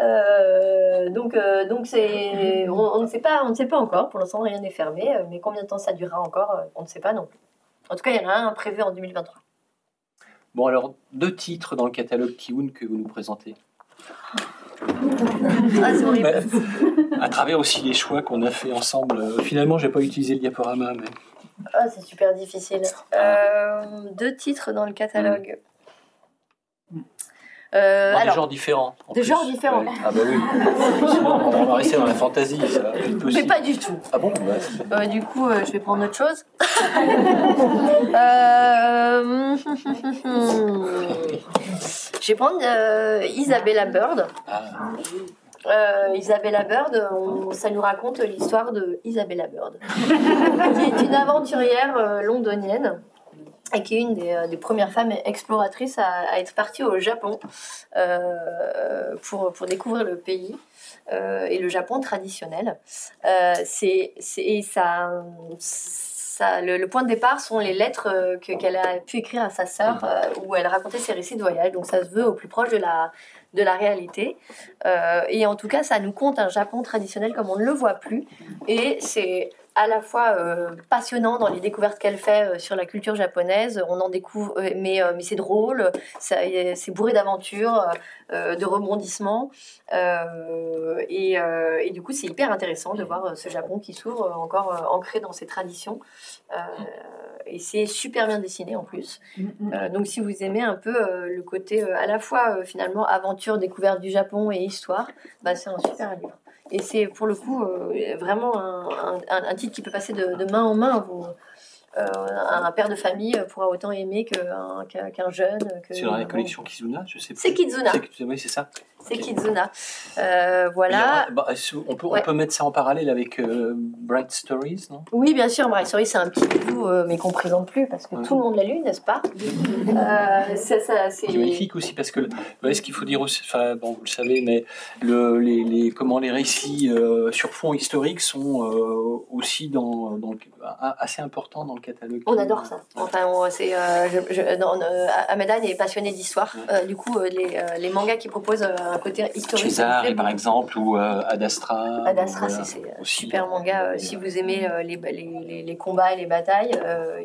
Euh, donc, euh, donc c'est, on, ne sait pas, on ne sait pas encore. Pour l'instant, rien n'est fermé. Euh, mais combien de temps ça durera encore, on ne sait pas non plus. En tout cas, il y en a un prévu en 2023. Bon, alors deux titres dans le catalogue Kiwoon que vous nous présentez. Ah, horrible. à travers aussi les choix qu'on a fait ensemble. Finalement, j'ai pas utilisé le diaporama, mais. Ah, c'est super difficile. deux titres dans le catalogue. Euh, alors, des genres différents. Des genres différents. Ah bah oui. on va rester dans la fantaisie. Ça, Mais pas du tout. Ah bon euh, Du coup, euh, je vais prendre autre chose. je vais prendre Isabella Bird. Ah. Euh, Isabella Bird, ça nous raconte l'histoire de Isabella Bird, qui est une aventurière londonienne et qui est une des, euh, premières femmes exploratrices à, être partie au Japon euh, pour, pour découvrir le pays. Euh, et le Japon traditionnel. c'est, et ça, ça, le, point de départ sont les lettres qu'elle a pu écrire à sa sœur où elle racontait ses récits de voyage. Donc ça se veut au plus proche de la, de la réalité. et en tout cas, ça nous compte un Japon traditionnel comme on ne le voit plus. Et c'est à la fois euh, passionnant dans les découvertes qu'elle fait euh, sur la culture japonaise. On en découvre, euh, mais, mais c'est drôle, c'est bourré d'aventures, de rebondissements. Et, et, du coup, c'est hyper intéressant de voir ce Japon qui s'ouvre encore ancré dans ses traditions. et c'est super bien dessiné en plus. Mm-hmm. donc, si vous aimez un peu le côté à la fois finalement aventure, découverte du Japon et histoire, bah, c'est un super livre. Et c'est pour le coup euh, vraiment un, un, titre qui peut passer de, de main en main. Vous, euh, un père de famille pourra autant aimer qu'un jeune. c'est dans la collection Kizuna, je sais pas. C'est Kizuna. Oui, c'est ça. C'est Kizuna. Euh, voilà. Bah, on, peut, on peut mettre ça en parallèle avec euh, Bright Stories, non? Oui, bien sûr. Bright Stories, c'est un petit bijou, mais qu'on présente plus parce que tout le monde l'a lu, n'est-ce pas? C'est magnifique aussi parce que ce qu'il faut dire aussi, enfin, bon, vous le savez, mais le, les, les, comment les récits sur fond historique sont aussi dans, dans, assez importants dans le on adore ça. Enfin, c'est, euh, euh est passionné d'histoire. Euh, du coup, euh, les, les, mangas qui proposent un côté historique. César, par exemple, ou Adastra. Adastra, c'est un super manga. si vous aimez les, les, les, combats et les batailles,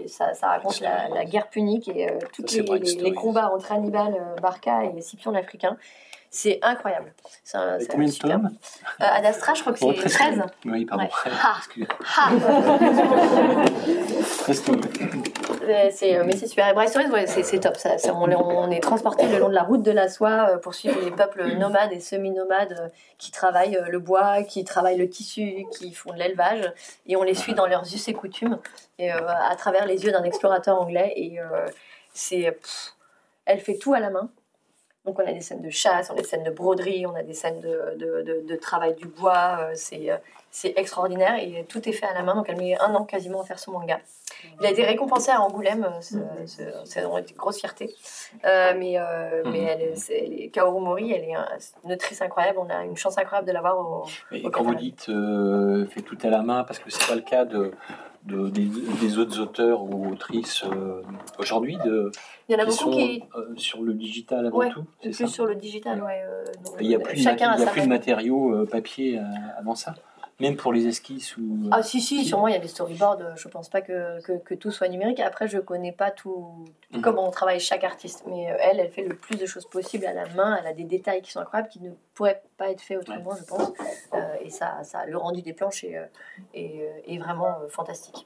ça, ça, raconte la, guerre punique et tous les, les, combats entre Hannibal Barca et Scipion l'Africain. C'est incroyable. C'est combien de tomes euh, Ad Astra, je crois que c'est 13. Oui, pardon. Ouais. Ha. Ha. C'est, euh, mais c'est super. Et ouais, c'est, c'est top. Ça, ça- on, est- on est transporté le long de la route de la soie euh, pour suivre les peuples nomades et semi-nomades euh, qui travaillent le bois, qui travaillent le tissu, qui font de l'élevage. Et on les suit dans leurs us et coutumes et, euh, à travers les yeux d'un explorateur anglais. Et euh, c'est, pff, elle fait tout à la main. Donc on a des scènes de chasse, on a des scènes de broderie, on a des scènes de, de, de- de travail du bois. C'est, c'est extraordinaire et tout est fait à la main. Donc elle met un an quasiment à faire ce manga. Il a été récompensé à Angoulême, euh, c'est- c'est vraiment une grosse fierté. Euh, mais euh, mais elle, est- c'est- elle est- Kaoru Mori, elle est une autrice incroyable. On a une chance incroyable de l'avoir au, quand vous dites euh, fait tout à la main, parce que c'est pas le cas de, de- des, des autres auteurs ou autrices euh, aujourd'hui, de, Il y en a qui beaucoup sont qui euh, sur le digital avant Ouais, tout, c'est plus ça? sur le digital. Ouais, euh, donc, Il n'y a euh, plus, chacun il y a plus de matériaux euh, papier euh, avant ça, même pour les esquisses ou. euh, Ah si si, sûrement il y a des storyboards. euh, Je pense pas que, que, que tout soit numérique. Après, je connais pas tout Mhm. comment on travaille chaque artiste, mais euh, elle, elle fait le plus de choses possible à la main. Elle a des détails qui sont incroyables, qui ne pourraient pas être faits autrement, je pense. Euh, et ça, ça, le rendu des planches est, est, est vraiment fantastique.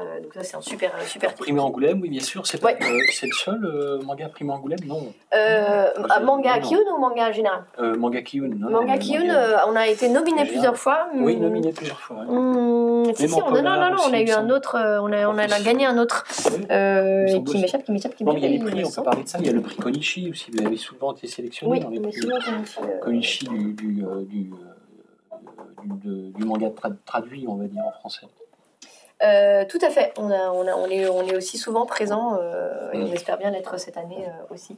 Euh, donc ça, c'est un super super titre. Primé Angoulême, oui, bien sûr. C'est Ouais. euh, le seul euh, manga primé Angoulême Non. Euh, ah, manga Non. Kiyun ou manga général? Euh, manga Kiyun. non, Manga non, euh, on a été nominé plusieurs fois. Oui, hum, nominé plusieurs fois. ouais. hum, si, si, on, non, non, non, aussi, on a eu un autre, euh, on a, on a gagné un autre Oui. euh, qui m'échappe, qui m'échappe, qui Non, mais il y a les m'échappe. prix, on peut parler de ça. Il y a le prix Konichi aussi. Vous avez souvent été sélectionné Oui, dans les prix euh, Konichi du, du, euh, du, euh, du, de- du manga tra- traduit, on va dire, en français. Euh, tout à fait. On, a, on, a, on, est, on est aussi souvent présent euh, et Mm. on espère bien l'être cette année euh, aussi.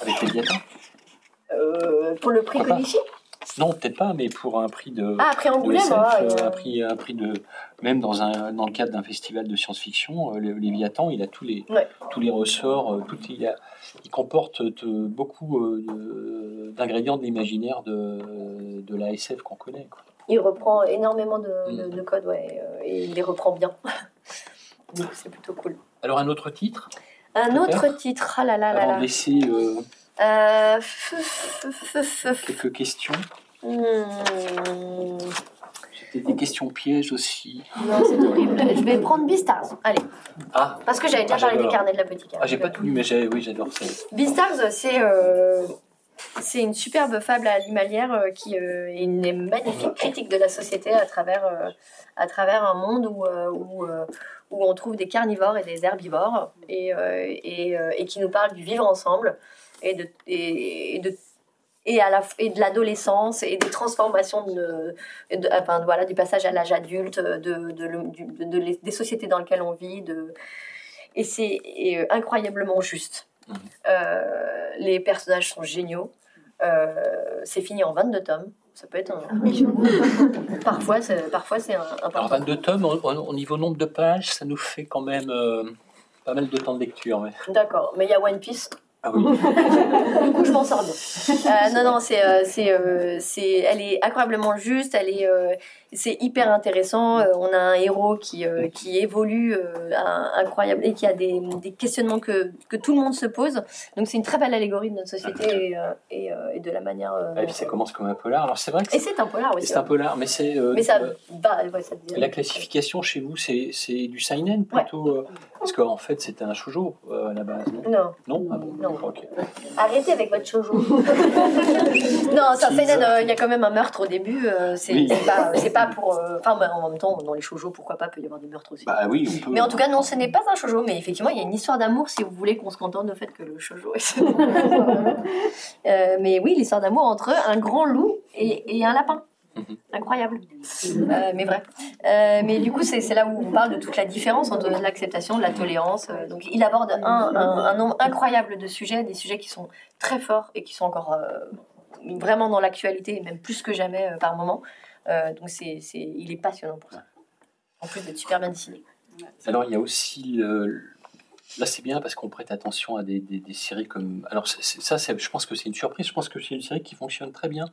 Avec Léviathan Euh, pour le prix Konichi Non, peut-être pas, mais pour un prix de. Ah, après de Angoulême, SF, un, prix, un prix de. Même dans, un, dans le cadre d'un festival de science-fiction, le Léviathan, il a tous les, Ouais. tous les ressorts, tout, il, a- il comporte beaucoup d'ingrédients de l'imaginaire de, de la SF qu'on connaît. quoi. Il reprend énormément de, de, Mm. de codes ouais, euh, et il les reprend bien. Donc c'est plutôt cool. Alors, un autre titre, Un autre titre, ah là là là laisser euh, Euh, quelques questions. Hmm, C'était des questions pièges aussi. Non, c'est horrible. Je vais prendre Beastars. Allez, Ah, parce que j'avais déjà Ah, parlé des carnets de la petite ah j'ai pas tout lu, mais oui, j'adore ça. Beastars, c'est euh, c'est une superbe fable animalière euh, qui euh, est une magnifique critique de la société à travers, euh, à travers un monde où, où, on trouve des carnivores et des herbivores et, et, qui nous parle du vivre ensemble et de, et, de et, à la, et de l'adolescence et des transformations de, enfin, voilà, du passage à l'âge adulte, de, de, des sociétés dans lesquelles on vit. Et c'est incroyablement juste. Euh, les personnages sont géniaux. Euh, c'est fini en 22 tomes. Ça peut être un. parfois, c'est, parfois, c'est un, un Alors, 22 tomes, au, au- au niveau nombre de pages, ça nous fait quand même euh, pas mal de temps de lecture. D'accord, mais il y a One Piece. Ah oui. Du coup, je m'en sors bien. Euh, non, non, c'est, euh, c'est, euh, c'est, elle est incroyablement juste. Elle est, c'est hyper intéressant. On a un héros qui, qui évolue un- incroyable et qui a des, des questionnements que, que tout le monde se pose. Donc, c'est une très belle allégorie de notre société et, euh, et, et de la manière. euh, Et puis ça commence comme un polar. Alors c'est vrai que et c'est un polar aussi. c'est un ouais. polar, mais c'est. Mais ça va, ouais, ça devient- la classification chez vous, c'est c'est du seinen plutôt Parce qu'en fait, c'était un shoujo euh, à la base, non? Non, Non? Ah bon Non. Arrêtez avec votre shoujo. non, ça fait il y a quand même un meurtre au début. euh, c'est Oui. pas, pas pour. euh, Enfin, bah, en même temps, dans les shoujo, pourquoi pas, peut y avoir des meurtres aussi. Bah oui, on peut. mais en tout cas, non, ce n'est pas un shoujo. Mais effectivement, il y a une histoire d'amour si vous voulez qu'on se contente du fait que le shoujo est. Euh, mais oui, l'histoire d'amour entre un grand loup et, et un lapin. Mhm. Incroyable. Euh, mais vrai. Euh, mais du coup, c'est c'est là où on parle de toute la différence entre l'acceptation, de la tolérance. Euh, donc, il aborde un, un, un nombre incroyable de sujets, des sujets qui sont très forts et qui sont encore euh, vraiment dans l'actualité, et même plus que jamais euh, par moment. Euh, donc, c'est c'est- il est passionnant pour ça. En plus d'être super bien dessiné. Alors il y a aussi le. Là, c'est bien parce qu'on prête attention à des, des- des séries comme. Alors, c'est- c'est- ça, c'est- je pense que c'est une surprise. Je pense que c'est une série qui fonctionne très bien.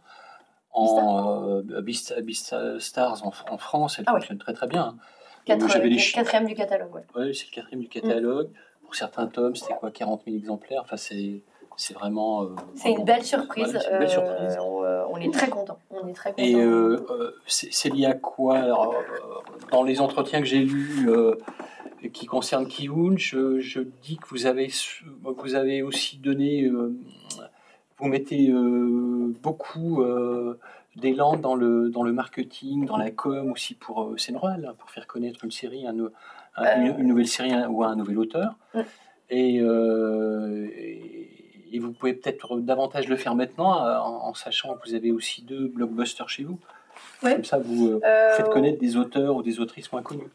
En euh, Beast- Beast Stars en, en France, elle Ah ouais. très très bien. hein. J'avais les quatrième du catalogue. Ouais, c'est le quatrième du catalogue. Pour certains tomes, c'était quoi 40 000 exemplaires? Enfin, c'est c'est vraiment. euh, C'est une belle surprise. Voilà, c'est une belle euh, surprise. on, euh, on est très content. On est très content. Et euh, euh, c'est lié à quoi? Alors, euh, Dans les entretiens que j'ai lus, euh, qui concerne Kiun, je, je, dis que vous avez, vous avez aussi donné, vous mettez beaucoup d'élan dans le, dans le marketing, dans la com aussi pour euh, hein, pour faire connaître une série, un, une, nouvelle série ou un nouvel auteur. Et, et, vous pouvez peut-être davantage le faire maintenant en, sachant que vous avez aussi deux blockbusters chez vous. Comme ça, vous faites connaître des auteurs ou des autrices moins connus.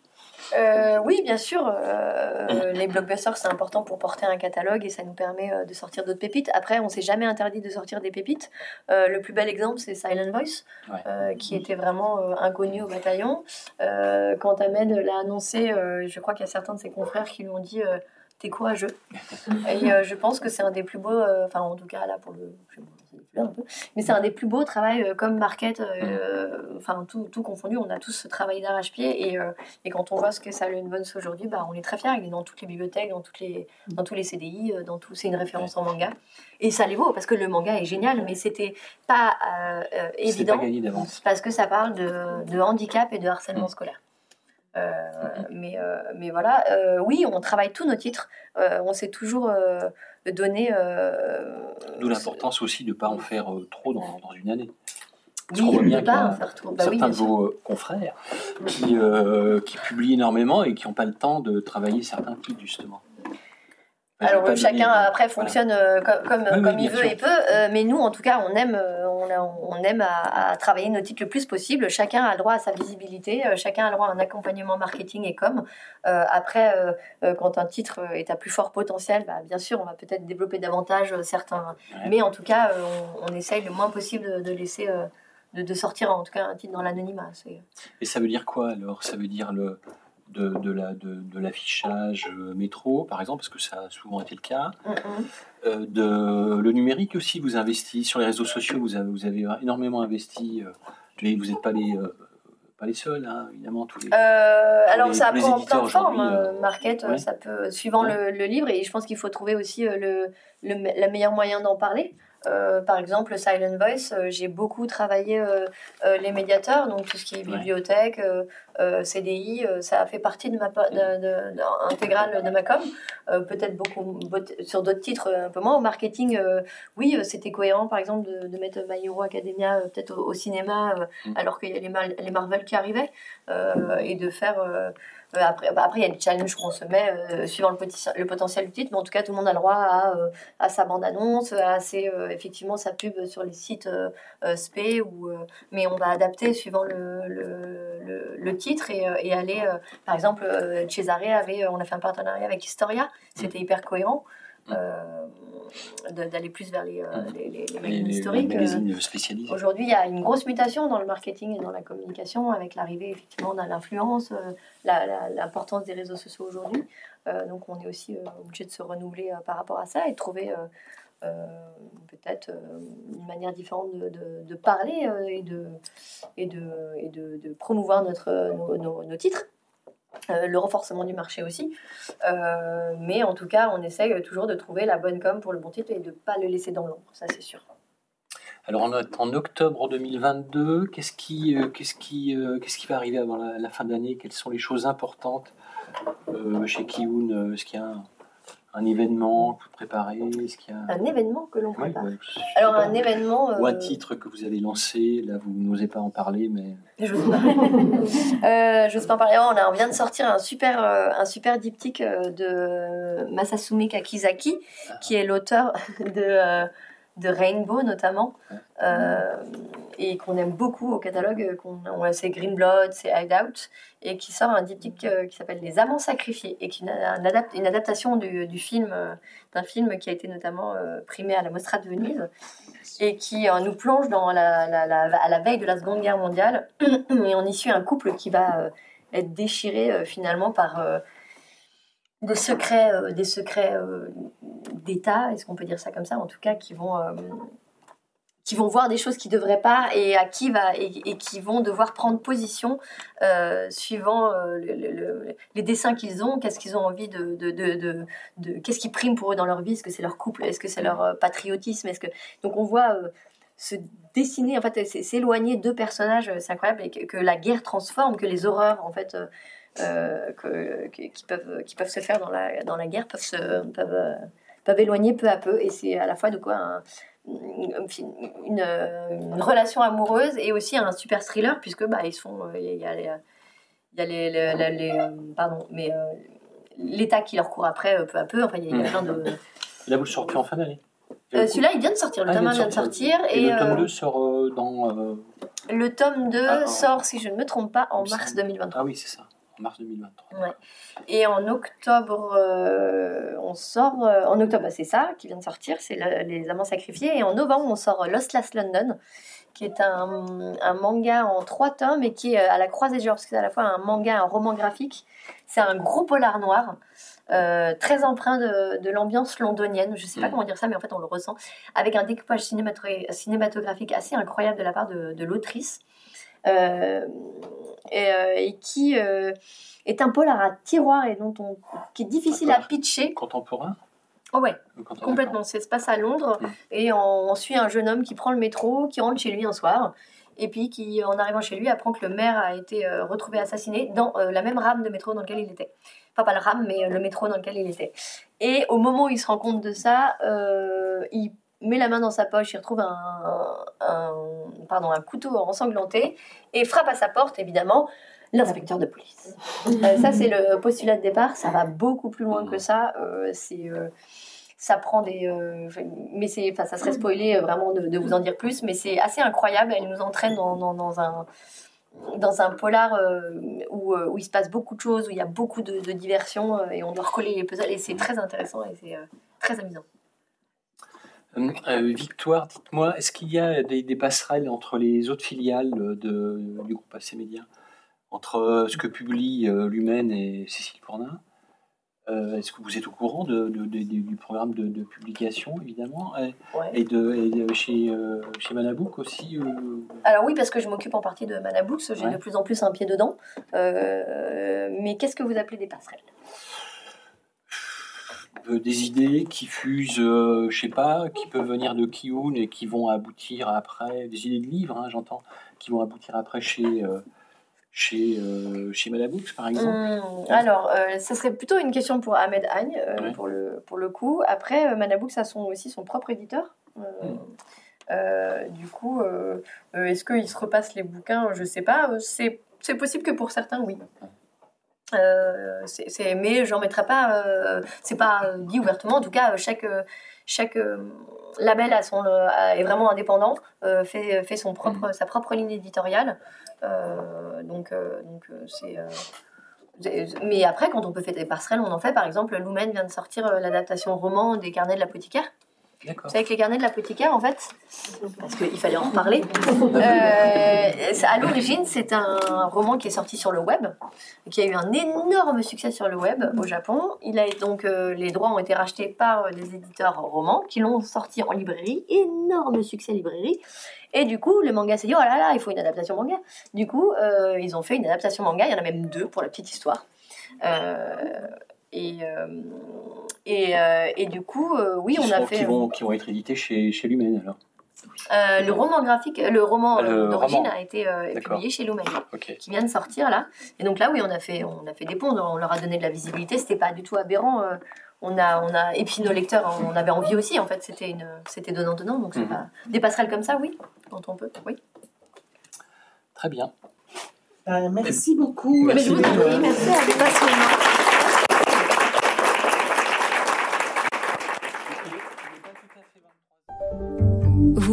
Euh, oui, bien sûr. Euh, les blockbusters, c'est important pour porter un catalogue et ça nous permet euh, de sortir d'autres pépites. Après, on s'est jamais interdit de sortir des pépites. le plus bel exemple, c'est Silent Voice, qui était vraiment inconnu au bataillon. quand Ahmed l'a annoncé, je crois qu'il y a certains de ses confrères qui lui ont dit T'es courageux. et je pense que c'est un des plus beaux, enfin, en tout cas, là, pour le mais c'est un des plus beaux travaux euh, comme Market, euh, mm. enfin tout, tout, confondu. On a tous ce travail d'arrache-pied et, euh, et, quand on voit ce que ça Silent Bones aujourd'hui, bah, on est très fiers. Il est dans toutes les bibliothèques, dans, toutes les, mm. dans tous les CDI, dans tout. C'est une référence en manga. Et ça les vaut parce que le manga est génial, mais c'était pas évident pas parce que ça parle de, de handicap et de harcèlement mm. scolaire. mais, mais voilà, oui, on travaille tous nos titres. on s'est toujours donner. Euh, D'où l'importance aussi de ne pas en faire euh, trop dans, dans une année. oui, ne pas en faire trop. Bah certains de vos euh, confrères qui, qui publient énormément et qui n'ont pas le temps de travailler certains titres, justement. Alors chacun après fonctionne euh, comme, comme, il veut et peut, euh, mais nous en tout cas on aime, euh, on, on aime à, travailler nos titres le plus possible. Chacun a le droit à sa visibilité, chacun a le droit à un accompagnement marketing et com. après, quand un titre est à plus fort potentiel, bah, bien sûr on va peut-être développer davantage certains, mais en tout cas on, essaye le moins possible de, laisser, de, de, sortir en tout cas un titre dans l'anonymat. Et ça veut dire quoi alors? Ça veut dire le de, de, la, de, l'affichage euh, métro, par exemple, parce que ça a souvent été le cas. Euh, de, le numérique aussi, vous investissez sur les réseaux sociaux, vous avez, vous avez énormément investi, euh, mais vous n'êtes pas les, pas les seuls, hein, évidemment. Tous les, alors ça prend plein de formes, Market, ça peut, suivant le, le, livre, et je pense qu'il faut trouver aussi le, le, le meilleur moyen d'en parler. Euh, par exemple, Silent Voice, euh, j'ai beaucoup travaillé euh, les médiateurs, donc tout ce qui est bibliothèque, CDI, ça a fait partie de ma de, intégrale de ma com. Peut-être beaucoup sur d'autres titres, un peu moins. Au marketing, oui, c'était cohérent, par exemple, de, mettre My Hero Academia peut-être au, cinéma, mm. alors qu'il y a les, les, Marvel qui arrivaient, et de faire après, bah, après, il y a des challenges qu'on se met euh, suivant le, le, potentiel du titre, mais en tout cas, tout le monde a le droit à, euh, à sa bande-annonce, à ses, effectivement sa pub sur les sites SP, ou, mais on va adapter suivant le, le, le, titre et, et aller, par exemple, Cesare avait, on a fait un partenariat avec Historia, c'était hyper cohérent. Euh, d'aller plus vers les, euh, les, magazines historiques. Euh, aujourd'hui, il y a une grosse mutation dans le marketing et dans la communication avec l'arrivée effectivement de l'influence, l'importance des réseaux sociaux aujourd'hui. donc, on est aussi obligé de se renouveler par rapport à ça et de trouver peut-être une manière différente de, de, parler et, de, et, de, et de, promouvoir notre, nos, nos titres. Euh, le renforcement du marché aussi. Euh, mais en tout cas, on essaye toujours de trouver la bonne com pour le bon titre et de ne pas le laisser dans l'ombre, ça c'est sûr. Alors en, octobre 2022, qu'est-ce qui, euh, qu'est-ce qui, qu'est-ce qui va arriver avant la, fin d'année Quelles sont les choses importantes chez Kiun Est-ce qu'il y a un événement que vous préparez Est-ce qu'il y a... Un événement que l'on prépare Alors, un événement. Ou un euh, titre que vous avez lancé, là, vous n'osez pas en parler, mais. Je n'ose pas. euh, pas en parler. On, vient de sortir un super, euh, un super diptyque euh, de Masasume Kakizaki, ah. qui est l'auteur de de Rainbow notamment, euh, et qu'on aime beaucoup au catalogue. Qu'on, c'est Green Blood, c'est Hideout, et qui sort un diptyque euh, qui s'appelle Les Amants sacrifiés, et qui est une, adaptation du, film, euh, d'un film qui a été notamment primé à la Mostra de Venise, et qui nous plonge dans la, à la veille de la Seconde Guerre mondiale, et on y suit un couple qui va être déchiré finalement par des secrets, euh, des secrets euh, d'État, est-ce qu'on peut dire ça comme ça En tout cas, qui vont, euh, qui vont voir des choses qu'ils ne devraient pas et à qui va et, qui vont devoir prendre position suivant les dessins qu'ils ont, qu'est-ce qu'ils ont envie de, de, de, qu'est-ce qui prime pour eux dans leur vie Est-ce que c'est leur couple Est-ce que c'est leur patriotisme Est-ce que donc on voit se dessiner, en fait, s'éloigner deux personnages, c'est incroyable, et que, la guerre transforme, que les horreurs, en fait, qui, peuvent, qui peuvent se faire dans la, dans la guerre peuvent, se, peuvent, peuvent éloigner peu à peu. Et c'est à la fois de quoi une, relation amoureuse et aussi un super thriller, puisque bah, ils sont. Il y a les. Il y a les, les, pardon, mais l'État qui leur court après peu à peu. Enfin, il y a, plein de. Là, vous le sortez en fin d'année. Euh, celui-là, il vient de sortir. Le ah, tome 1 vient de sortir. Et, le tome 2 euh, sort euh, dans. Le tome 2 sort, si je ne me trompe pas, en mars 2023. Ah oui, c'est ça. En mars 2023. Ouais. Et en octobre, on sort. en octobre, bah, c'est ça qui vient de sortir, c'est Les Amants Sacrifiés. Et en novembre, on sort Lost Last London, qui est un, un, manga en trois tomes et qui est à la croisée du genre, parce que c'est à la fois un manga, un roman graphique. C'est un gros polar noir. Euh, très empreint de, l'ambiance londonienne. Je ne sais pas mm. comment dire ça, mais en fait, on le ressent. Avec un découpage cinématographique assez incroyable de la part de, l'autrice. Euh, euh, et, qui est un polar à tiroir et dont on, qui est difficile à pitcher. Contemporain Oh ouais, complètement. Ça se passe à Londres mm. et on, suit un jeune homme qui prend le métro, qui rentre chez lui un soir et puis qui, en arrivant chez lui, apprend que le maire a été retrouvé assassiné dans la même rame de métro dans laquelle il était pas le ram, mais euh, le métro dans lequel il était. Et au moment où il se rend compte de ça, euh, il met la main dans sa poche, il retrouve un, pardon, un couteau ensanglanté et frappe à sa porte, évidemment, l'inspecteur de police. Euh, ça, c'est le postulat de départ. Ça va beaucoup plus loin que ça. c'est ça prend des mais c'est ça serait spoiler vraiment de, vous en dire plus mais c'est assez incroyable elle nous entraîne dans, dans un dans un polar euh, où, euh, où, il se passe beaucoup de choses, où il y a beaucoup de, de diversion euh, et on doit recoller les puzzles et c'est très intéressant et c'est très amusant. Victoire, dites-moi, est-ce qu'il y a des, des, passerelles entre les autres filiales de, du groupe AC Média Entre ce que publie Lumen et Cécile euh, est-ce que vous êtes au courant de, du programme de, publication, évidemment? Et, de, chez, euh, chez Manabook aussi Alors oui, parce que je m'occupe en partie de Manabook, j'ai de plus en plus un pied dedans. Euh, mais qu'est-ce que vous appelez des passerelles? Des idées qui fusent, je sais pas, qui peuvent venir de Kiyun et qui vont aboutir après, des idées de livres, hein, j'entends, qui vont aboutir après chez, chez, euh, chez Madabooks, par exemple hum, Alors, euh, ce serait plutôt une question pour Ahmed Agne, euh, pour, le, pour le coup. Après, Madabooks a son, aussi son propre éditeur. du coup, est-ce qu'il se repasse les bouquins? Je ne sais pas. C'est, c'est possible que pour certains, oui. C'est, mais j'en mettrai pas. c'est pas dit ouvertement. En tout cas, chaque, chaque label a son, est vraiment indépendant, fait, fait son propre, mm. sa propre ligne éditoriale. Euh, donc, euh, donc euh, c'est mais après, quand on peut faire des passerelles, on en fait. Par exemple, Lumen vient de sortir l'adaptation roman des carnets de l'apothicaire. Savez que les carnets de l'apothicaire, en fait, parce qu'il fallait en reparler, euh, à l'origine, c'est un roman qui est sorti sur le web, qui a eu un énorme succès sur le web au Japon. Il a donc les droits ont été rachetés par des éditeurs romans qui l'ont sorti en librairie, énorme succès librairie. Et du coup, le manga s'est dit, oh là là, il faut une adaptation manga. Du coup, euh, ils ont fait une adaptation manga, il y en a même deux pour la petite histoire. Euh, et, euh, et, et, du coup, oui, on a fait... Qui vont, qui vont être édités chez, chez Lumen, alors le roman graphique, le roman d'origine a été publié chez Lumen, qui vient de sortir là. Et donc là, oui, on a fait, on a fait des ponts, on leur a donné de la visibilité. C'était pas du tout aberrant on a, on a, et puis nos lecteurs, on avait envie aussi, en fait, c'était une, c'était donnant donnant, donc mhm. pas des passerelles comme ça, oui, quand on peut, oui. Très bien. Euh, merci beaucoup. Merci, merci à